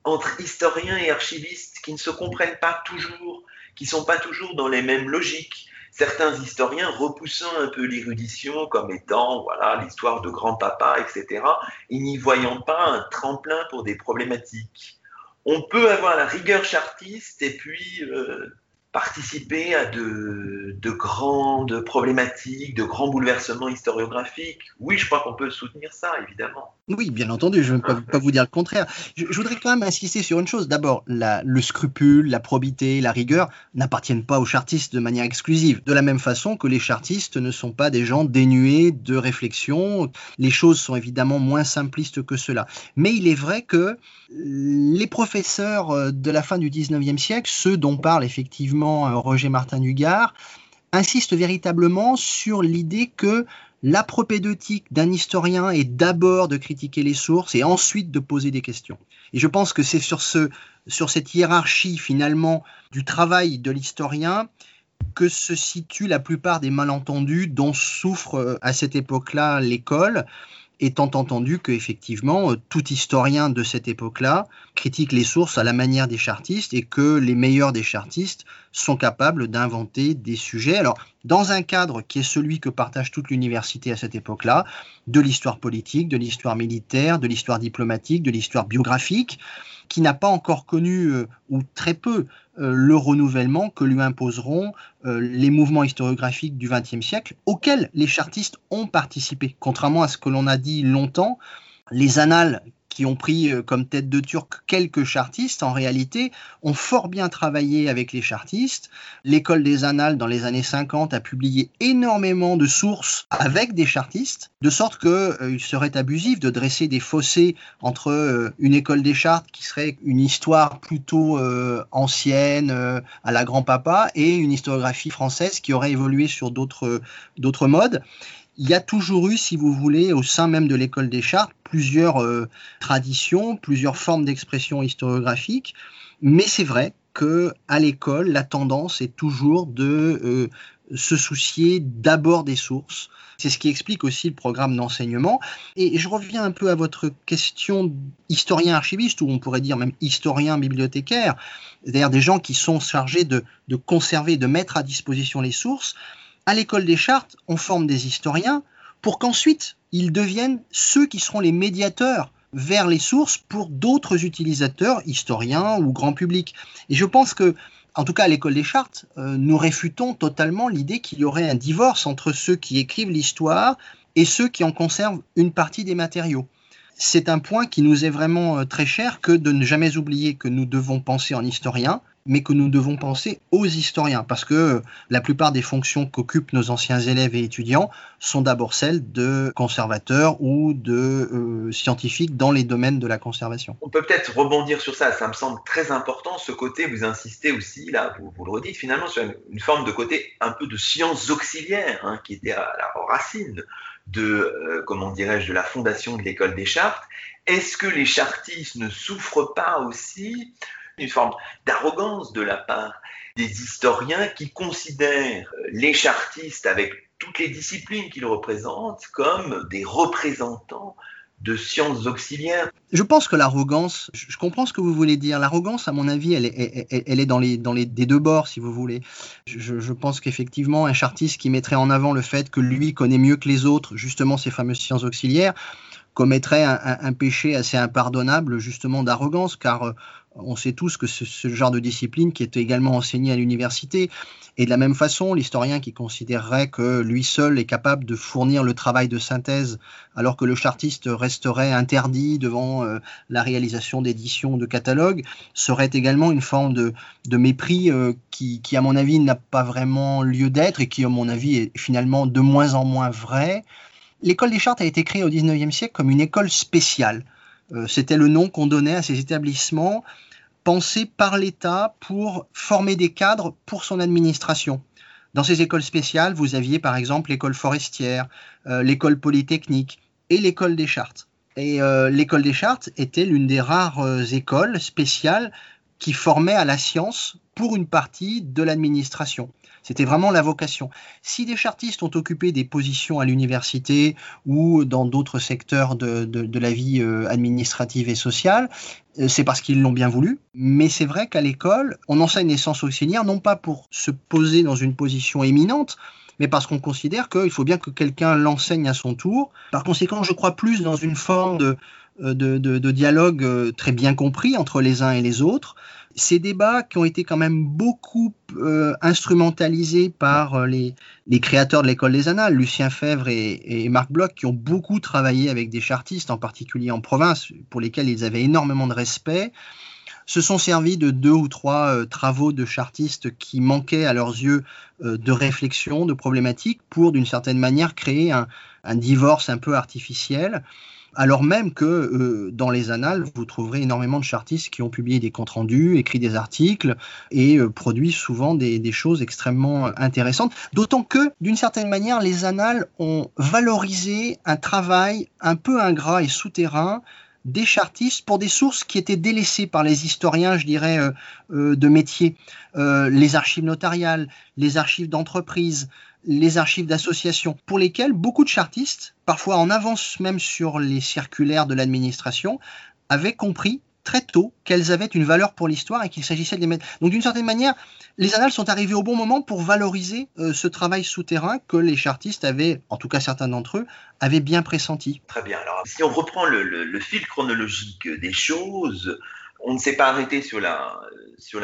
entre historiens et archivistes qui ne se comprennent pas toujours, qui ne sont pas toujours dans les mêmes logiques. Certains historiens repoussant un peu l'érudition comme étant voilà l'histoire de grand-papa, etc., et n'y voyant pas un tremplin pour des problématiques on peut avoir la rigueur chartiste et puis euh, participer à de, grandes problématiques, de grands bouleversements historiographiques. Oui, je crois qu'on peut soutenir ça, évidemment. Oui, bien entendu, je ne peux pas, vous dire le contraire. Je, voudrais quand même insister sur une chose. D'abord, le scrupule, la probité, la rigueur n'appartiennent pas aux chartistes de manière exclusive. De la même façon que les chartistes ne sont pas des gens dénués de réflexion. Les choses sont évidemment moins simplistes que cela. Mais il est vrai que les professeurs de la fin du 19e siècle, ceux dont parle effectivement euh, Roger Martin Dugard, insiste véritablement sur l'idée que la propédeutique d'un historien est d'abord de critiquer les sources et ensuite de poser des questions. Et je pense que c'est sur, ce, sur cette hiérarchie finalement du travail de l'historien que se situent la plupart des malentendus dont souffre euh, à cette époque-là l'école étant entendu que effectivement euh, tout historien de cette époque-là critique les sources à la manière des chartistes et que les meilleurs des chartistes sont capables d'inventer des sujets. Alors, dans un cadre qui est celui que partage toute l'université à cette époque-là, de l'histoire politique, de l'histoire militaire, de l'histoire diplomatique, de l'histoire biographique, qui n'a pas encore connu, euh, ou très peu, euh, le renouvellement que lui imposeront euh, les mouvements historiographiques du XXe siècle, auxquels les chartistes ont participé. Contrairement à ce que l'on a dit longtemps, les annales qui ont pris euh, comme tête de turc quelques chartistes, en réalité, ont fort bien travaillé avec les chartistes. L'école des annales, dans les années 50, a publié énormément de sources avec des chartistes, de sorte qu'il euh, serait abusif de dresser des fossés entre euh, une école des chartes qui serait une histoire plutôt ancienne, à la grand-papa, et une historiographie française qui aurait évolué sur d'autres modes il y a toujours eu, si vous voulez, au sein même de l'école des chartes, plusieurs euh, traditions, plusieurs formes d'expression historiographique. Mais c'est vrai que à l'école, la tendance est toujours de euh, se soucier d'abord des sources. C'est ce qui explique aussi le programme d'enseignement. Et je reviens un peu à votre question historien archiviste, ou on pourrait dire même historien bibliothécaire, c'est-à-dire des gens qui sont chargés de, de conserver, de mettre à disposition les sources à l'école des chartes, on forme des historiens pour qu'ensuite ils deviennent ceux qui seront les médiateurs vers les sources pour d'autres utilisateurs, historiens ou grand public. Et je pense que, en tout cas à l'école des chartes, euh, nous réfutons totalement l'idée qu'il y aurait un divorce entre ceux qui écrivent l'histoire et ceux qui en conservent une partie des matériaux. C'est un point qui nous est vraiment euh, très cher que de ne jamais oublier que nous devons penser en historien, mais que nous devons penser aux historiens, parce que la plupart des fonctions qu'occupent nos anciens élèves et étudiants sont d'abord celles de conservateurs ou de euh, scientifiques dans les domaines de la conservation. On peut peut-être rebondir sur ça, ça me semble très important, ce côté, vous insistez aussi, là, vous, le redites, finalement, sur une, forme de côté un peu de sciences auxiliaires, hein, qui était à la racine de, euh, comment dirais-je, de la fondation de l'école des chartes. Est-ce que les chartistes ne souffrent pas aussi une forme d'arrogance de la part des historiens qui considèrent les chartistes avec toutes les disciplines qu'ils représentent comme des représentants de sciences auxiliaires. Je pense que l'arrogance, je comprends ce que vous voulez dire. L'arrogance, à mon avis, elle est, elle est dans, les, dans les des deux bords, si vous voulez. Je, pense qu'effectivement, un chartiste qui mettrait en avant le fait que lui connaît mieux que les autres, justement, ces fameuses sciences auxiliaires, commettrait un péché assez impardonnable, justement, d'arrogance, car euh, on sait tous que ce genre de discipline qui est également enseignée à l'université. Et de la même façon, l'historien qui considérerait que lui seul est capable de fournir le travail de synthèse, alors que le chartiste resterait interdit devant euh, la réalisation d'éditions de catalogues, serait également une forme de, mépris euh, qui, qui, à mon avis, n'a pas vraiment lieu d'être et qui, à mon avis, est finalement de moins en moins vrai. L'école des chartes a été créée au XIXe siècle comme une école spéciale. Euh, C'était le nom qu'on donnait à ces établissements pensés par l'État pour former des cadres pour son administration. Dans ces écoles spéciales, vous aviez par exemple l'école forestière, euh, l'école polytechnique et l'école des chartes. Et euh, l'école des chartes était l'une des rares écoles spéciales qui formait à la science pour une partie de l'administration. C'était vraiment la vocation. Si des chartistes ont occupé des positions à l'université ou dans d'autres secteurs de, de, la vie euh, administrative et sociale, euh, c'est parce qu'ils l'ont bien voulu. Mais c'est vrai qu'à l'école, on enseigne les sciences auxiliaires non pas pour se poser dans une position éminente, mais parce qu'on considère qu'il faut bien que quelqu'un l'enseigne à son tour. Par conséquent, je crois plus dans une forme de, euh, de, de, dialogue très bien compris entre les uns et les autres, ces débats qui ont été quand même beaucoup euh, instrumentalisés par euh, les, créateurs de l'école des annales, Lucien Fèvre et, Marc Bloch, qui ont beaucoup travaillé avec des chartistes, en particulier en province, pour lesquels ils avaient énormément de respect, se sont servis de deux ou trois euh, travaux de chartistes qui manquaient à leurs yeux de réflexion, de problématiques, pour d'une certaine manière créer un divorce un peu artificiel alors même que euh, dans les annales, vous trouverez énormément de chartistes qui ont publié des comptes rendus, écrit des articles et euh, produit souvent des, choses extrêmement intéressantes. D'autant que, d'une certaine manière, les annales ont valorisé un travail un peu ingrat et souterrain des chartistes pour des sources qui étaient délaissées par les historiens, je dirais, euh, euh, de métier. Euh, les archives notariales, les archives d'entreprise, les archives d'associations, pour lesquelles beaucoup de chartistes, parfois en avance même sur les circulaires de l'administration, avaient compris très tôt qu'elles avaient une valeur pour l'histoire et qu'il s'agissait de les mettre. Donc d'une certaine manière, les annales sont arrivées au bon moment pour valoriser euh, ce travail souterrain que les chartistes avaient, en tout cas certains d'entre eux, avaient bien pressenti. Très bien. Alors si on reprend le, fil chronologique des choses, on ne s'est pas arrêté sur la,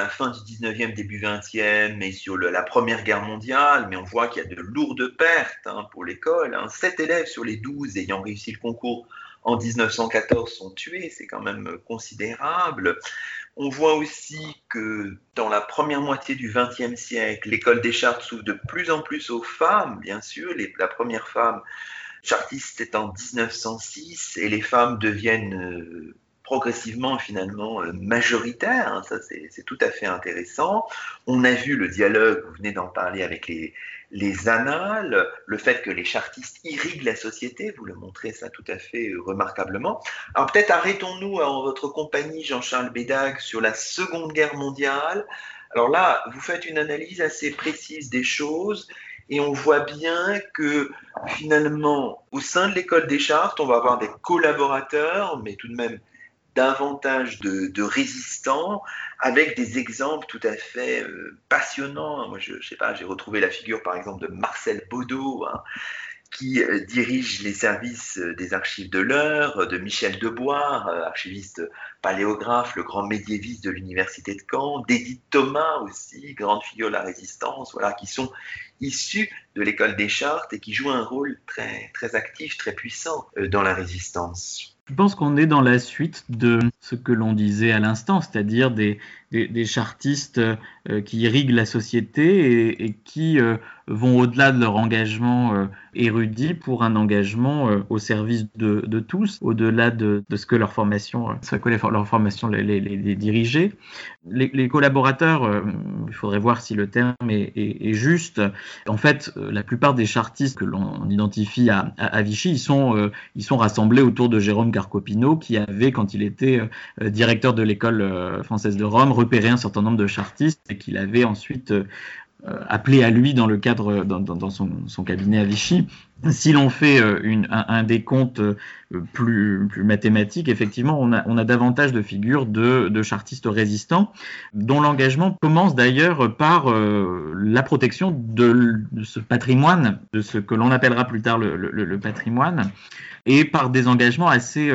fin du 19e, début 20e et sur la Première Guerre mondiale, mais on voit qu'il y a de lourdes pertes hein, pour l'école. Hein. 7 élèves sur les 12 ayant réussi le concours en 1914 sont tués, c'est quand même considérable. On voit aussi que dans la première moitié du XXe siècle, l'école des chartes s'ouvre de plus en plus aux femmes, bien sûr. La première femme chartiste est en 1906 et les femmes deviennent euh, progressivement finalement euh, majoritaires. Hein, ça c'est tout à fait intéressant. On a vu le dialogue, vous venez d'en parler avec les, les annales, le fait que les chartistes irriguent la société, vous le montrez ça tout à fait euh, remarquablement. Alors peut-être arrêtons-nous en votre compagnie, Jean-Charles Bédag, sur la Seconde Guerre mondiale. Alors là, vous faites une analyse assez précise des choses et on voit bien que finalement, au sein de l'école des chartes, on va avoir des collaborateurs, mais tout de même davantage de, résistants, avec des exemples tout à fait euh, passionnants. Moi, je, je sais pas, j'ai retrouvé la figure, par exemple, de Marcel Baudot, hein, qui euh, dirige les services euh, des archives de l'heure, de Michel Debois, archiviste paléographe, le grand médiéviste de l'université de Caen, d'Edith Thomas aussi, grande figure de la résistance, voilà, qui sont issus de l'école des chartes et qui jouent un rôle très, très actif, très puissant dans la résistance. Je pense qu'on est dans la suite de ce que l'on disait à l'instant, c'est-à-dire des, des, chartistes euh, qui irriguent la société et, qui euh, vont au-delà de leur engagement euh, érudit pour un engagement au service de, tous, au-delà de, ce que leur formation, ce que leur formation les, les, les dirigeait. Les, collaborateurs, il faudrait voir si le terme est, juste. En fait, la plupart des chartistes que l'on identifie à, à, à, Vichy, ils sont, ils sont rassemblés autour de Jérôme Carcopino, qui avait, quand il était directeur de l'école française de Rome, repéré un certain nombre de chartistes et qu'il avait ensuite euh, appelé à lui dans le cadre dans, son, cabinet à Vichy. Si l'on fait euh, un, décompte euh, plus, mathématique, effectivement, on a, davantage de figures de, chartistes résistants, dont l'engagement commence d'ailleurs par la protection de, ce patrimoine, de ce que l'on appellera plus tard le, patrimoine, et par des engagements assez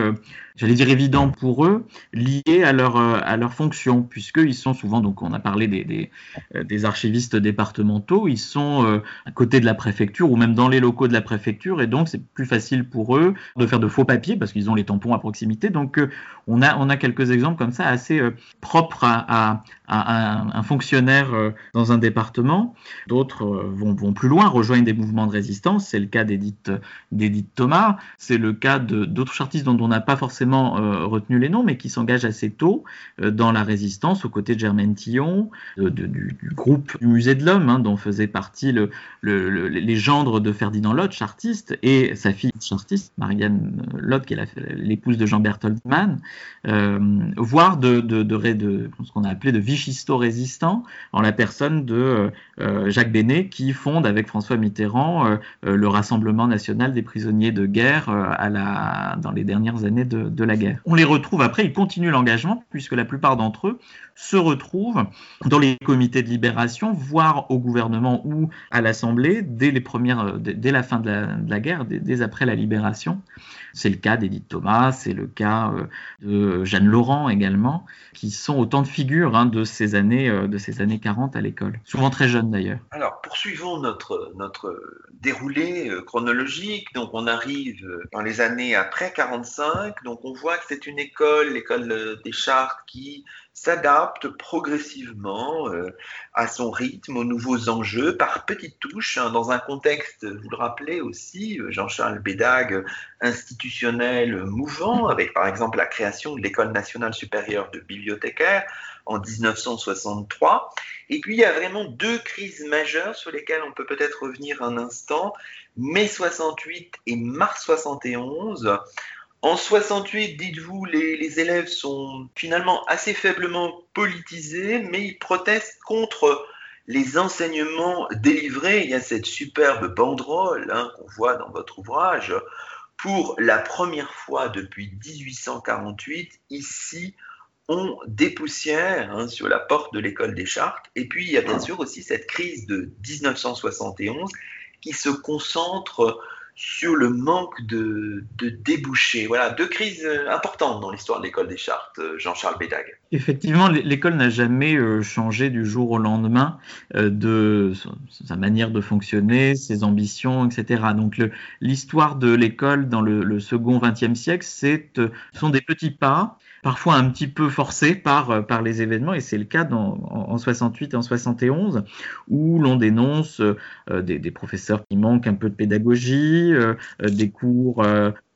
j'allais dire évident pour eux, liés à leur, euh, à leur fonction, puisqu'ils sont souvent, donc on a parlé des, des, euh, archivistes départementaux, ils sont euh, à côté de la préfecture ou même dans les locaux de la préfecture, et donc c'est plus facile pour eux de faire de faux papiers parce qu'ils ont les tampons à proximité. Donc on, a, on a quelques exemples comme ça assez propres à, un, fonctionnaire dans un département. D'autres vont, vont plus loin, rejoignent des mouvements de résistance. C'est le cas d'Edith Thomas, c'est le cas d'autres chartistes dont on n'a pas forcément euh, retenu les noms, mais qui s'engagent assez tôt euh, dans la résistance aux côtés de Germaine Tillon, du, groupe du Musée de l'Homme, hein, dont faisait partie le, les gendres de Ferdinand Lott, chartiste, et sa fille chartiste, Marianne Lott, qui est l'épouse de Jean Bertholdman, euh, voire de, ce qu'on a appelé de vichisto résistant, en la personne de Jacques Bénet, qui fonde avec François Mitterrand le Rassemblement national des prisonniers de guerre dans les dernières années de, de la guerre. On les retrouve après, ils continuent l'engagement, puisque la plupart d'entre eux se retrouvent dans les comités de libération, voire au gouvernement ou à l'Assemblée, dès, les premières, dès la fin de la, guerre, dès, après la libération. C'est le cas d'Edith Thomas, c'est le cas euh, de Jeanne Laurent également, qui sont autant de figures hein, de, ces années, euh, de ces années 40 à l'école, souvent très jeunes d'ailleurs. Alors, poursuivons notre, déroulé euh, chronologique. Donc, on arrive dans les années après 45. Donc, on voit que c'est une école, l'école des Chartes, qui s'adapte progressivement euh, à son rythme, aux nouveaux enjeux, par petites touches, hein, dans un contexte, vous le rappelez aussi, euh, Jean-Charles Bédag, institutionnel mouvant, avec par exemple la création de l'École nationale supérieure de bibliothécaires en 1963. Et puis il y a vraiment deux crises majeures sur lesquelles on peut peut-être revenir un instant, mai 68 et mars 71 en 68, dites-vous, les, élèves sont finalement assez faiblement politisés, mais ils protestent contre les enseignements délivrés. Il y a cette superbe banderole hein, qu'on voit dans votre ouvrage. Pour la première fois depuis 1848, ici, on dépoussière hein, sur la porte de l'école des chartes. Et puis, il y a bien sûr aussi cette crise de 1971 qui se concentre sur le manque de, débouchés. Voilà, deux crises euh, importantes dans l'histoire de l'école des chartes, euh, Jean-Charles Bédag. Effectivement, l'école n'a jamais euh, changé du jour au lendemain de sa manière de fonctionner, ses ambitions, etc. Donc l'histoire de l'école dans le, second XXe siècle, c'est, ce sont des petits pas parfois un petit peu forcé par, euh, par les événements, et c'est le cas en, 68 et en 71, où l'on dénonce euh, des, des, professeurs qui manquent un peu de pédagogie, euh, des cours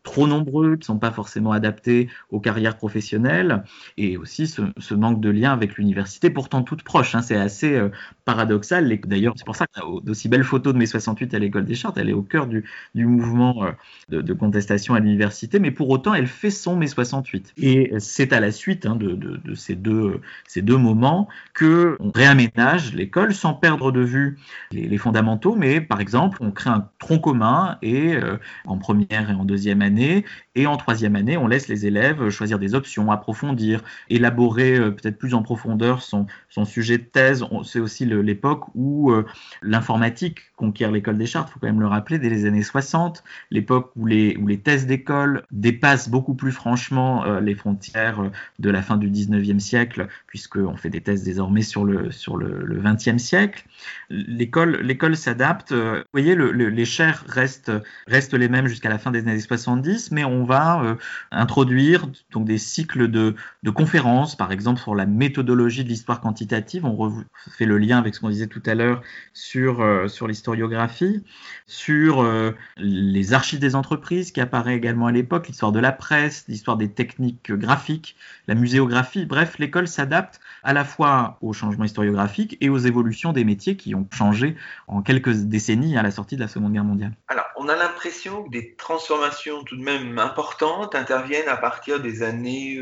trop nombreux, qui ne sont pas forcément adaptés aux carrières professionnelles, et aussi ce, manque de lien avec l'université, pourtant toute proche. Hein, c'est assez euh, paradoxal. D'ailleurs, c'est pour ça que d'aussi belles photos de mai 68 à l'école des chartes, elle est au cœur du, du mouvement euh, de, contestation à l'université, mais pour autant, elle fait son mai 68. Et c'est à la suite hein, de, de, ces, deux, ces deux moments que on réaménage l'école sans perdre de vue les, fondamentaux, mais par exemple, on crée un tronc commun et euh, en première et en deuxième année, et en troisième année, on laisse les élèves choisir des options, approfondir, élaborer euh, peut-être plus en profondeur son, son sujet de thèse. C'est aussi l'époque où euh, l'informatique conquiert l'école des chartes, il faut quand même le rappeler, dès les années 60, l'époque où les, où les thèses d'école dépassent beaucoup plus franchement euh, les frontières de la fin du 19e siècle, puisqu'on fait des thèses désormais sur le, sur le, le 20e siècle. L'école s'adapte. Vous voyez, le, les chaires restent, restent les mêmes jusqu'à la fin des années 70 mais on va euh, introduire donc des cycles de, conférences, par exemple sur la méthodologie de l'histoire quantitative. On fait le lien avec ce qu'on disait tout à l'heure sur, euh, sur l'historiographie, sur euh, les archives des entreprises qui apparaît également à l'époque, l'histoire de la presse, l'histoire des techniques graphiques, la muséographie. Bref, l'école s'adapte à la fois aux changements historiographiques et aux évolutions des métiers qui ont changé en quelques décennies à la sortie de la Seconde Guerre mondiale. Alors, on a l'impression que des transformations tout de même importantes interviennent à partir des années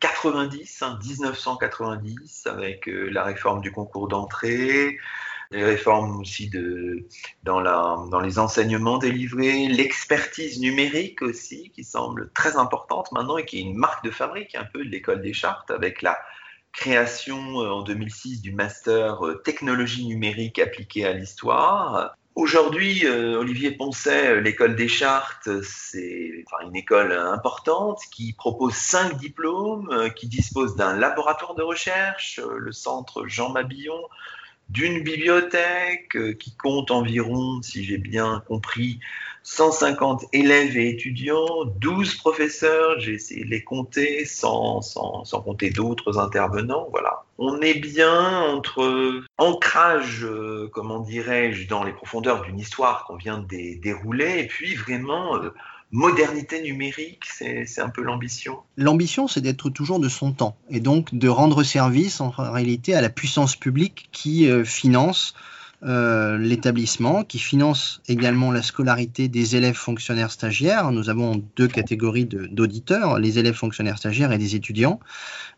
90, 1990, hein, avec euh, la réforme du concours d'entrée, les réformes aussi de, dans, la, dans les enseignements délivrés, l'expertise numérique aussi, qui semble très importante maintenant et qui est une marque de fabrique un peu de l'école des chartes, avec la création en 2006 du master technologie numérique appliquée à l'histoire, Aujourd'hui, euh, Olivier Poncet, euh, l'école des chartes, c'est une école importante qui propose cinq diplômes, euh, qui dispose d'un laboratoire de recherche, le centre Jean Mabillon, d'une bibliothèque qui compte environ, si j'ai bien compris, 150 élèves et étudiants, 12 professeurs, j'ai essayé de les compter sans, sans, sans compter d'autres intervenants. Voilà. On est bien entre ancrage, euh, comment dirais-je, dans les profondeurs d'une histoire qu'on vient de dérouler et puis vraiment euh, modernité numérique, c'est un peu l'ambition. L'ambition, c'est d'être toujours de son temps et donc de rendre service en réalité à la puissance publique qui euh, finance euh, l'établissement, qui finance également la scolarité des élèves fonctionnaires stagiaires. Nous avons deux catégories d'auditeurs, les élèves fonctionnaires stagiaires et les étudiants.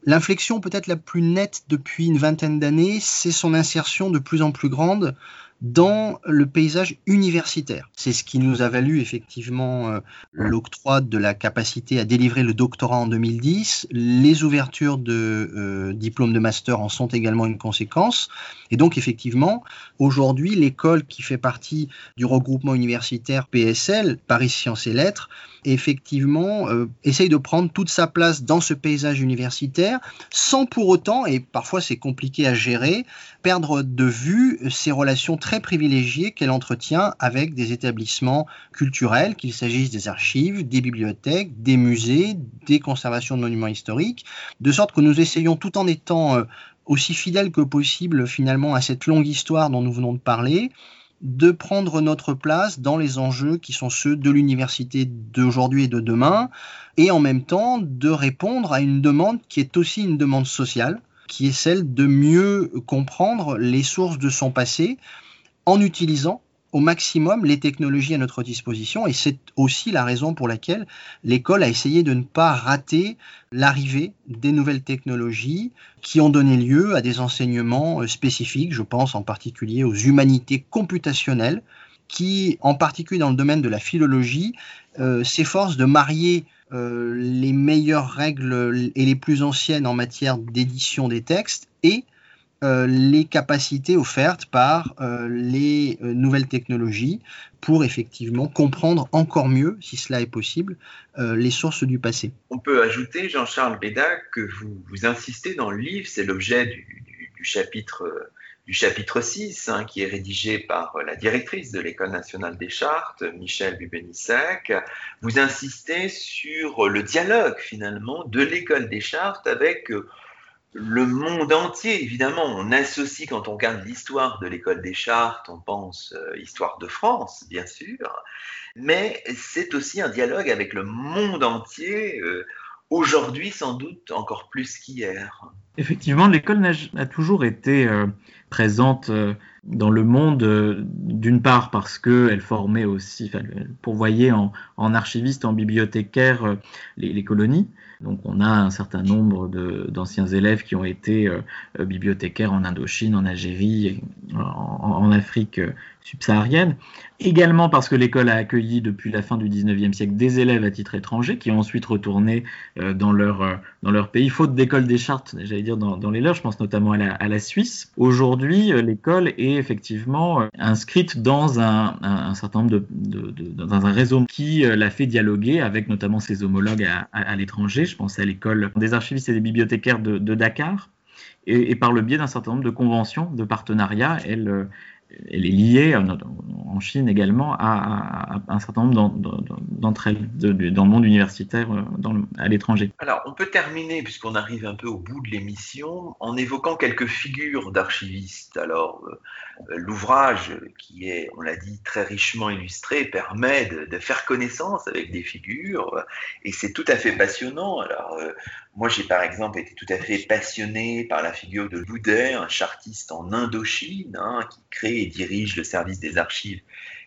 L'inflexion peut-être la plus nette depuis une vingtaine d'années, c'est son insertion de plus en plus grande dans le paysage universitaire. C'est ce qui nous a valu effectivement euh, l'octroi de la capacité à délivrer le doctorat en 2010. Les ouvertures de euh, diplômes de master en sont également une conséquence. Et donc effectivement, aujourd'hui, l'école qui fait partie du regroupement universitaire PSL, Paris Sciences et Lettres, effectivement, euh, essaye de prendre toute sa place dans ce paysage universitaire, sans pour autant, et parfois c'est compliqué à gérer, perdre de vue ses relations privilégiées qu'elle entretient avec des établissements culturels, qu'il s'agisse des archives, des bibliothèques, des musées, des conservations de monuments historiques, de sorte que nous essayons, tout en étant euh, aussi fidèles que possible finalement à cette longue histoire dont nous venons de parler, de prendre notre place dans les enjeux qui sont ceux de l'université d'aujourd'hui et de demain, et en même temps de répondre à une demande qui est aussi une demande sociale, qui est celle de mieux comprendre les sources de son passé en utilisant au maximum les technologies à notre disposition. Et c'est aussi la raison pour laquelle l'école a essayé de ne pas rater l'arrivée des nouvelles technologies qui ont donné lieu à des enseignements euh, spécifiques, je pense en particulier aux humanités computationnelles qui, en particulier dans le domaine de la philologie, euh, s'efforcent de marier euh, les meilleures règles et les plus anciennes en matière d'édition des textes et euh, les capacités offertes par euh, les euh, nouvelles technologies pour effectivement comprendre encore mieux, si cela est possible, les sources du passé. On peut ajouter, Jean-Charles Béda, que vous, insistez dans le livre, c'est l'objet du, chapitre, du chapitre 6, hein, qui est rédigé par la directrice de l'École nationale des chartes, Michel Bubenissek. Vous insistez sur le dialogue finalement de l'École des chartes avec le monde entier, évidemment. On associe, quand on regarde l'histoire de l'école des chartes, on pense euh, histoire de France, bien sûr, mais c'est aussi un dialogue avec le monde entier, euh, aujourd'hui sans doute encore plus qu'hier. Effectivement, l'école a, toujours été euh, présente dans le monde, d'une part parce qu'elle formait aussi, elle pourvoyait en, en archiviste, en bibliothécaire les colonies, donc on a un certain nombre d'anciens élèves qui ont été euh, bibliothécaires en Indochine, en Algérie, en, Afrique euh, subsaharienne. Également parce que l'école a accueilli depuis la fin du 19e siècle des élèves à titre étranger qui ont ensuite retourné euh, dans, leur, dans leur pays, faute d'école des chartes, j'allais dans, les leurs, je pense notamment à la, Suisse. Aujourd'hui, l'école est effectivement inscrite dans un, certain nombre de, dans un réseau qui l'a fait dialoguer avec notamment ses homologues à, l'étranger je pense à l'école des archivistes et des bibliothécaires de, Dakar, et, par le biais d'un certain nombre de conventions, de partenariats, elle, euh, elle est liée en Chine également à, un certain nombre d'entre elles dans le monde universitaire euh, à l'étranger. Alors, on peut terminer, puisqu'on arrive un peu au bout de l'émission, en évoquant quelques figures d'archivistes. Alors, euh, l'ouvrage, qui est, on l'a dit, très richement illustré, permet de, faire connaissance avec des figures, et c'est tout à fait passionnant. Alors, euh, moi, j'ai par exemple été tout à fait passionné par la figure de Boudet, un chartiste en Indochine, hein, qui crée et dirige le service des archives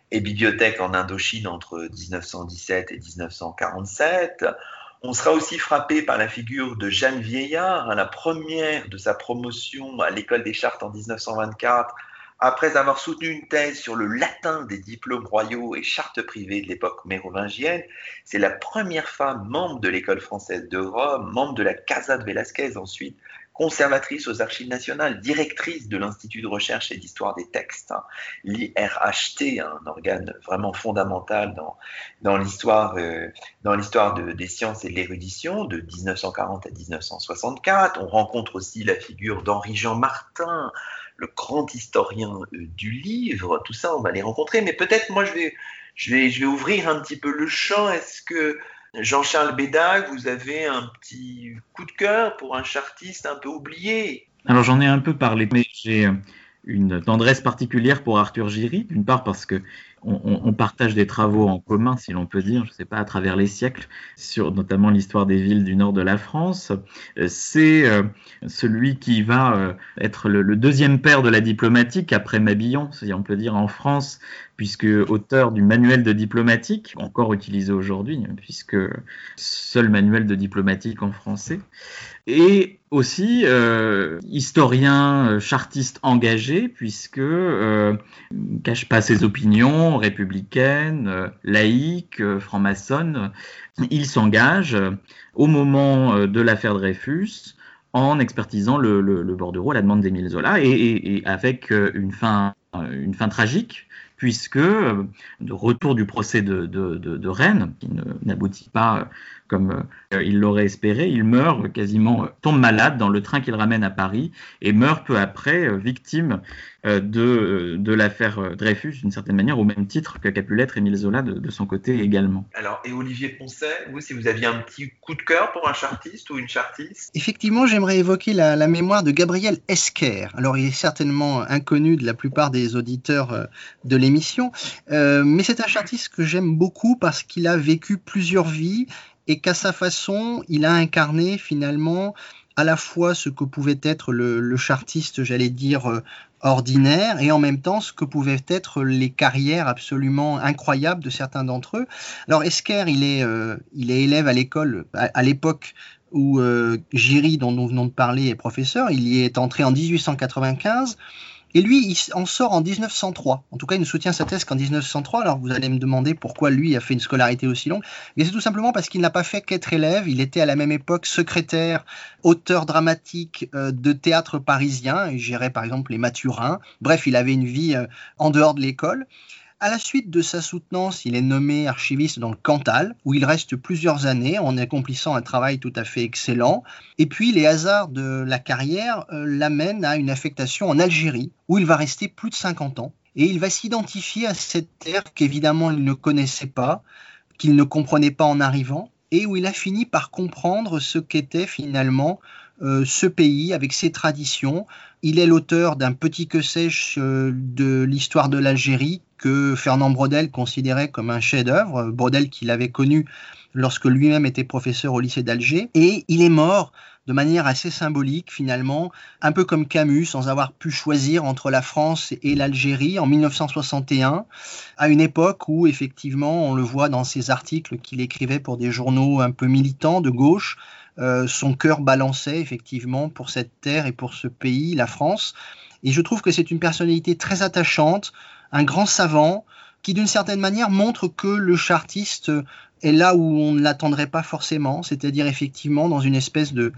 et bibliothèques en Indochine entre 1917 et 1947. On sera aussi frappé par la figure de Jeanne Vieillard, la première de sa promotion à l'école des chartes en 1924 Après avoir soutenu une thèse sur le latin des diplômes royaux et chartes privées de l'époque mérovingienne, c'est la première femme membre de l'école française de Rome, membre de la Casa de Velasquez ensuite, conservatrice aux archives nationales, directrice de l'Institut de recherche et d'histoire des textes, hein, l'IRHT, un organe vraiment fondamental dans, l'histoire euh, des sciences et de l'érudition de 1940 à 1964. On rencontre aussi la figure d'Henri-Jean Martin, le grand historien euh, du livre. Tout ça, on va les rencontrer. Mais peut-être, moi, je vais, je, vais, je vais ouvrir un petit peu le champ. Est-ce que Jean-Charles Bédag, vous avez un petit coup de cœur pour un chartiste un peu oublié? Alors j'en ai un peu parlé, mais j'ai euh, une tendresse particulière pour Arthur Giry, d'une part parce que on, partage des travaux en commun, si l'on peut dire, je ne sais pas, à travers les siècles, sur notamment l'histoire des villes du nord de la France. Euh, c'est euh, celui qui va euh, être le, deuxième père de la diplomatique après Mabillon, si on peut dire, en France, puisque auteur du manuel de diplomatique, encore utilisé aujourd'hui, puisque seul manuel de diplomatique en français, et aussi historien chartiste engagé, puisque ne cache pas ses opinions, républicaine, euh, laïque, euh, franc-maçonne, il s'engage euh, au moment de l'affaire Dreyfus en expertisant le, bordereau à la demande d'Émile Zola et, avec une fin, tragique puisque de retour du procès de, de Rennes, qui n'aboutit pas comme euh, il l'aurait espéré. Il meurt quasiment, euh, tombe malade dans le train qu'il ramène à Paris et meurt peu après, euh, victime de, de l'affaire Dreyfus, d'une certaine manière, au même titre que l'être Émile Zola de, son côté également. Alors, et Olivier Poncet, vous, si vous aviez un petit coup de cœur pour un chartiste ou une chartiste? Effectivement, j'aimerais évoquer la, mémoire de Gabriel Esquer. Alors, il est certainement inconnu de la plupart des auditeurs de l'émission, mais c'est un chartiste que j'aime beaucoup parce qu'il a vécu plusieurs vies et qu'à sa façon, il a incarné finalement à la fois ce que pouvait être le, chartiste, j'allais dire, euh, ordinaire, et en même temps ce que pouvaient être les carrières absolument incroyables de certains d'entre eux. Alors Esquer, il est, euh, il est élève à l'école, à, l'époque où euh, Giry, dont nous venons de parler, est professeur, il y est entré en 1895. Et lui, il en sort en 1903. En tout cas, il ne soutient sa thèse qu'en 1903. Alors, vous allez me demander pourquoi lui a fait une scolarité aussi longue. Mais c'est tout simplement parce qu'il n'a pas fait qu'être élève. Il était à la même époque secrétaire, auteur dramatique euh, de théâtre parisien. Il gérait par exemple les Mathurins. Bref, il avait une vie euh, en dehors de l'école. À la suite de sa soutenance, il est nommé archiviste dans le Cantal, où il reste plusieurs années en accomplissant un travail tout à fait excellent. Et puis, les hasards de la carrière euh, l'amènent à une affectation en Algérie, où il va rester plus de 50 ans. Et il va s'identifier à cette terre qu'évidemment il ne connaissait pas, qu'il ne comprenait pas en arrivant, et où il a fini par comprendre ce qu'était finalement euh, ce pays avec ses traditions. Il est l'auteur d'un petit que sais-je euh, de l'histoire de l'Algérie que Fernand Brodel considérait comme un chef-d'œuvre, Brodel qu'il avait connu lorsque lui-même était professeur au lycée d'Alger, et il est mort de manière assez symbolique finalement, un peu comme Camus, sans avoir pu choisir entre la France et l'Algérie en 1961, à une époque où effectivement on le voit dans ses articles qu'il écrivait pour des journaux un peu militants de gauche, euh, son cœur balançait effectivement pour cette terre et pour ce pays, la France. Et je trouve que c'est une personnalité très attachante, un grand savant qui d'une certaine manière montre que le chartiste est là où on ne l'attendrait pas forcément, c'est-à-dire effectivement dans une espèce de,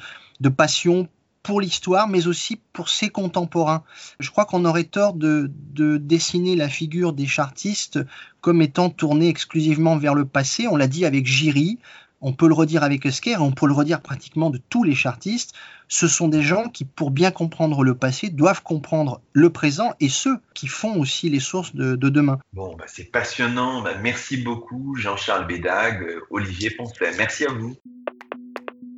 passion pour l'histoire, mais aussi pour ses contemporains. Je crois qu'on aurait tort de, de, dessiner la figure des chartistes comme étant tournée exclusivement vers le passé. On l'a dit avec Giry, on peut le redire avec Esker, on peut le redire pratiquement de tous les chartistes, ce sont des gens qui, pour bien comprendre le passé, doivent comprendre le présent et ceux qui font aussi les sources de, demain. Bon, bah, c'est passionnant. Bah, merci beaucoup, Jean-Charles Bédag, euh, Olivier Poncet. Merci à vous.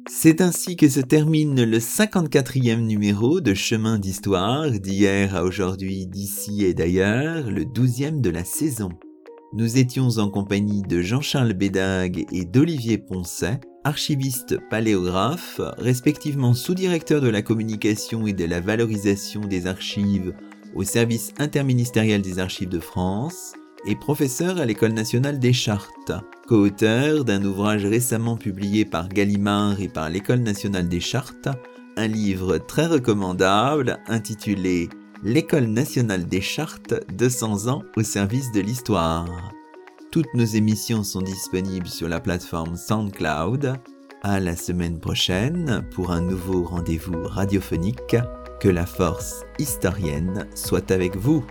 C'est ainsi que se termine le 54e numéro de Chemin d'Histoire, d'hier à aujourd'hui, d'ici et d'ailleurs, le 12e de la saison. Nous étions en compagnie de Jean-Charles Bédag et d'Olivier Poncet, archivistes paléographes, respectivement sous-directeurs de la communication et de la valorisation des archives au service interministériel des archives de France et professeurs à l'École nationale des chartes, co-auteur d'un ouvrage récemment publié par Gallimard et par l'École nationale des chartes, un livre très recommandable intitulé l'École nationale des chartes 200 ans au service de l'histoire. Toutes nos émissions sont disponibles sur la plateforme SoundCloud. À la semaine prochaine pour un nouveau rendez-vous radiophonique. Que la force historienne soit avec vous.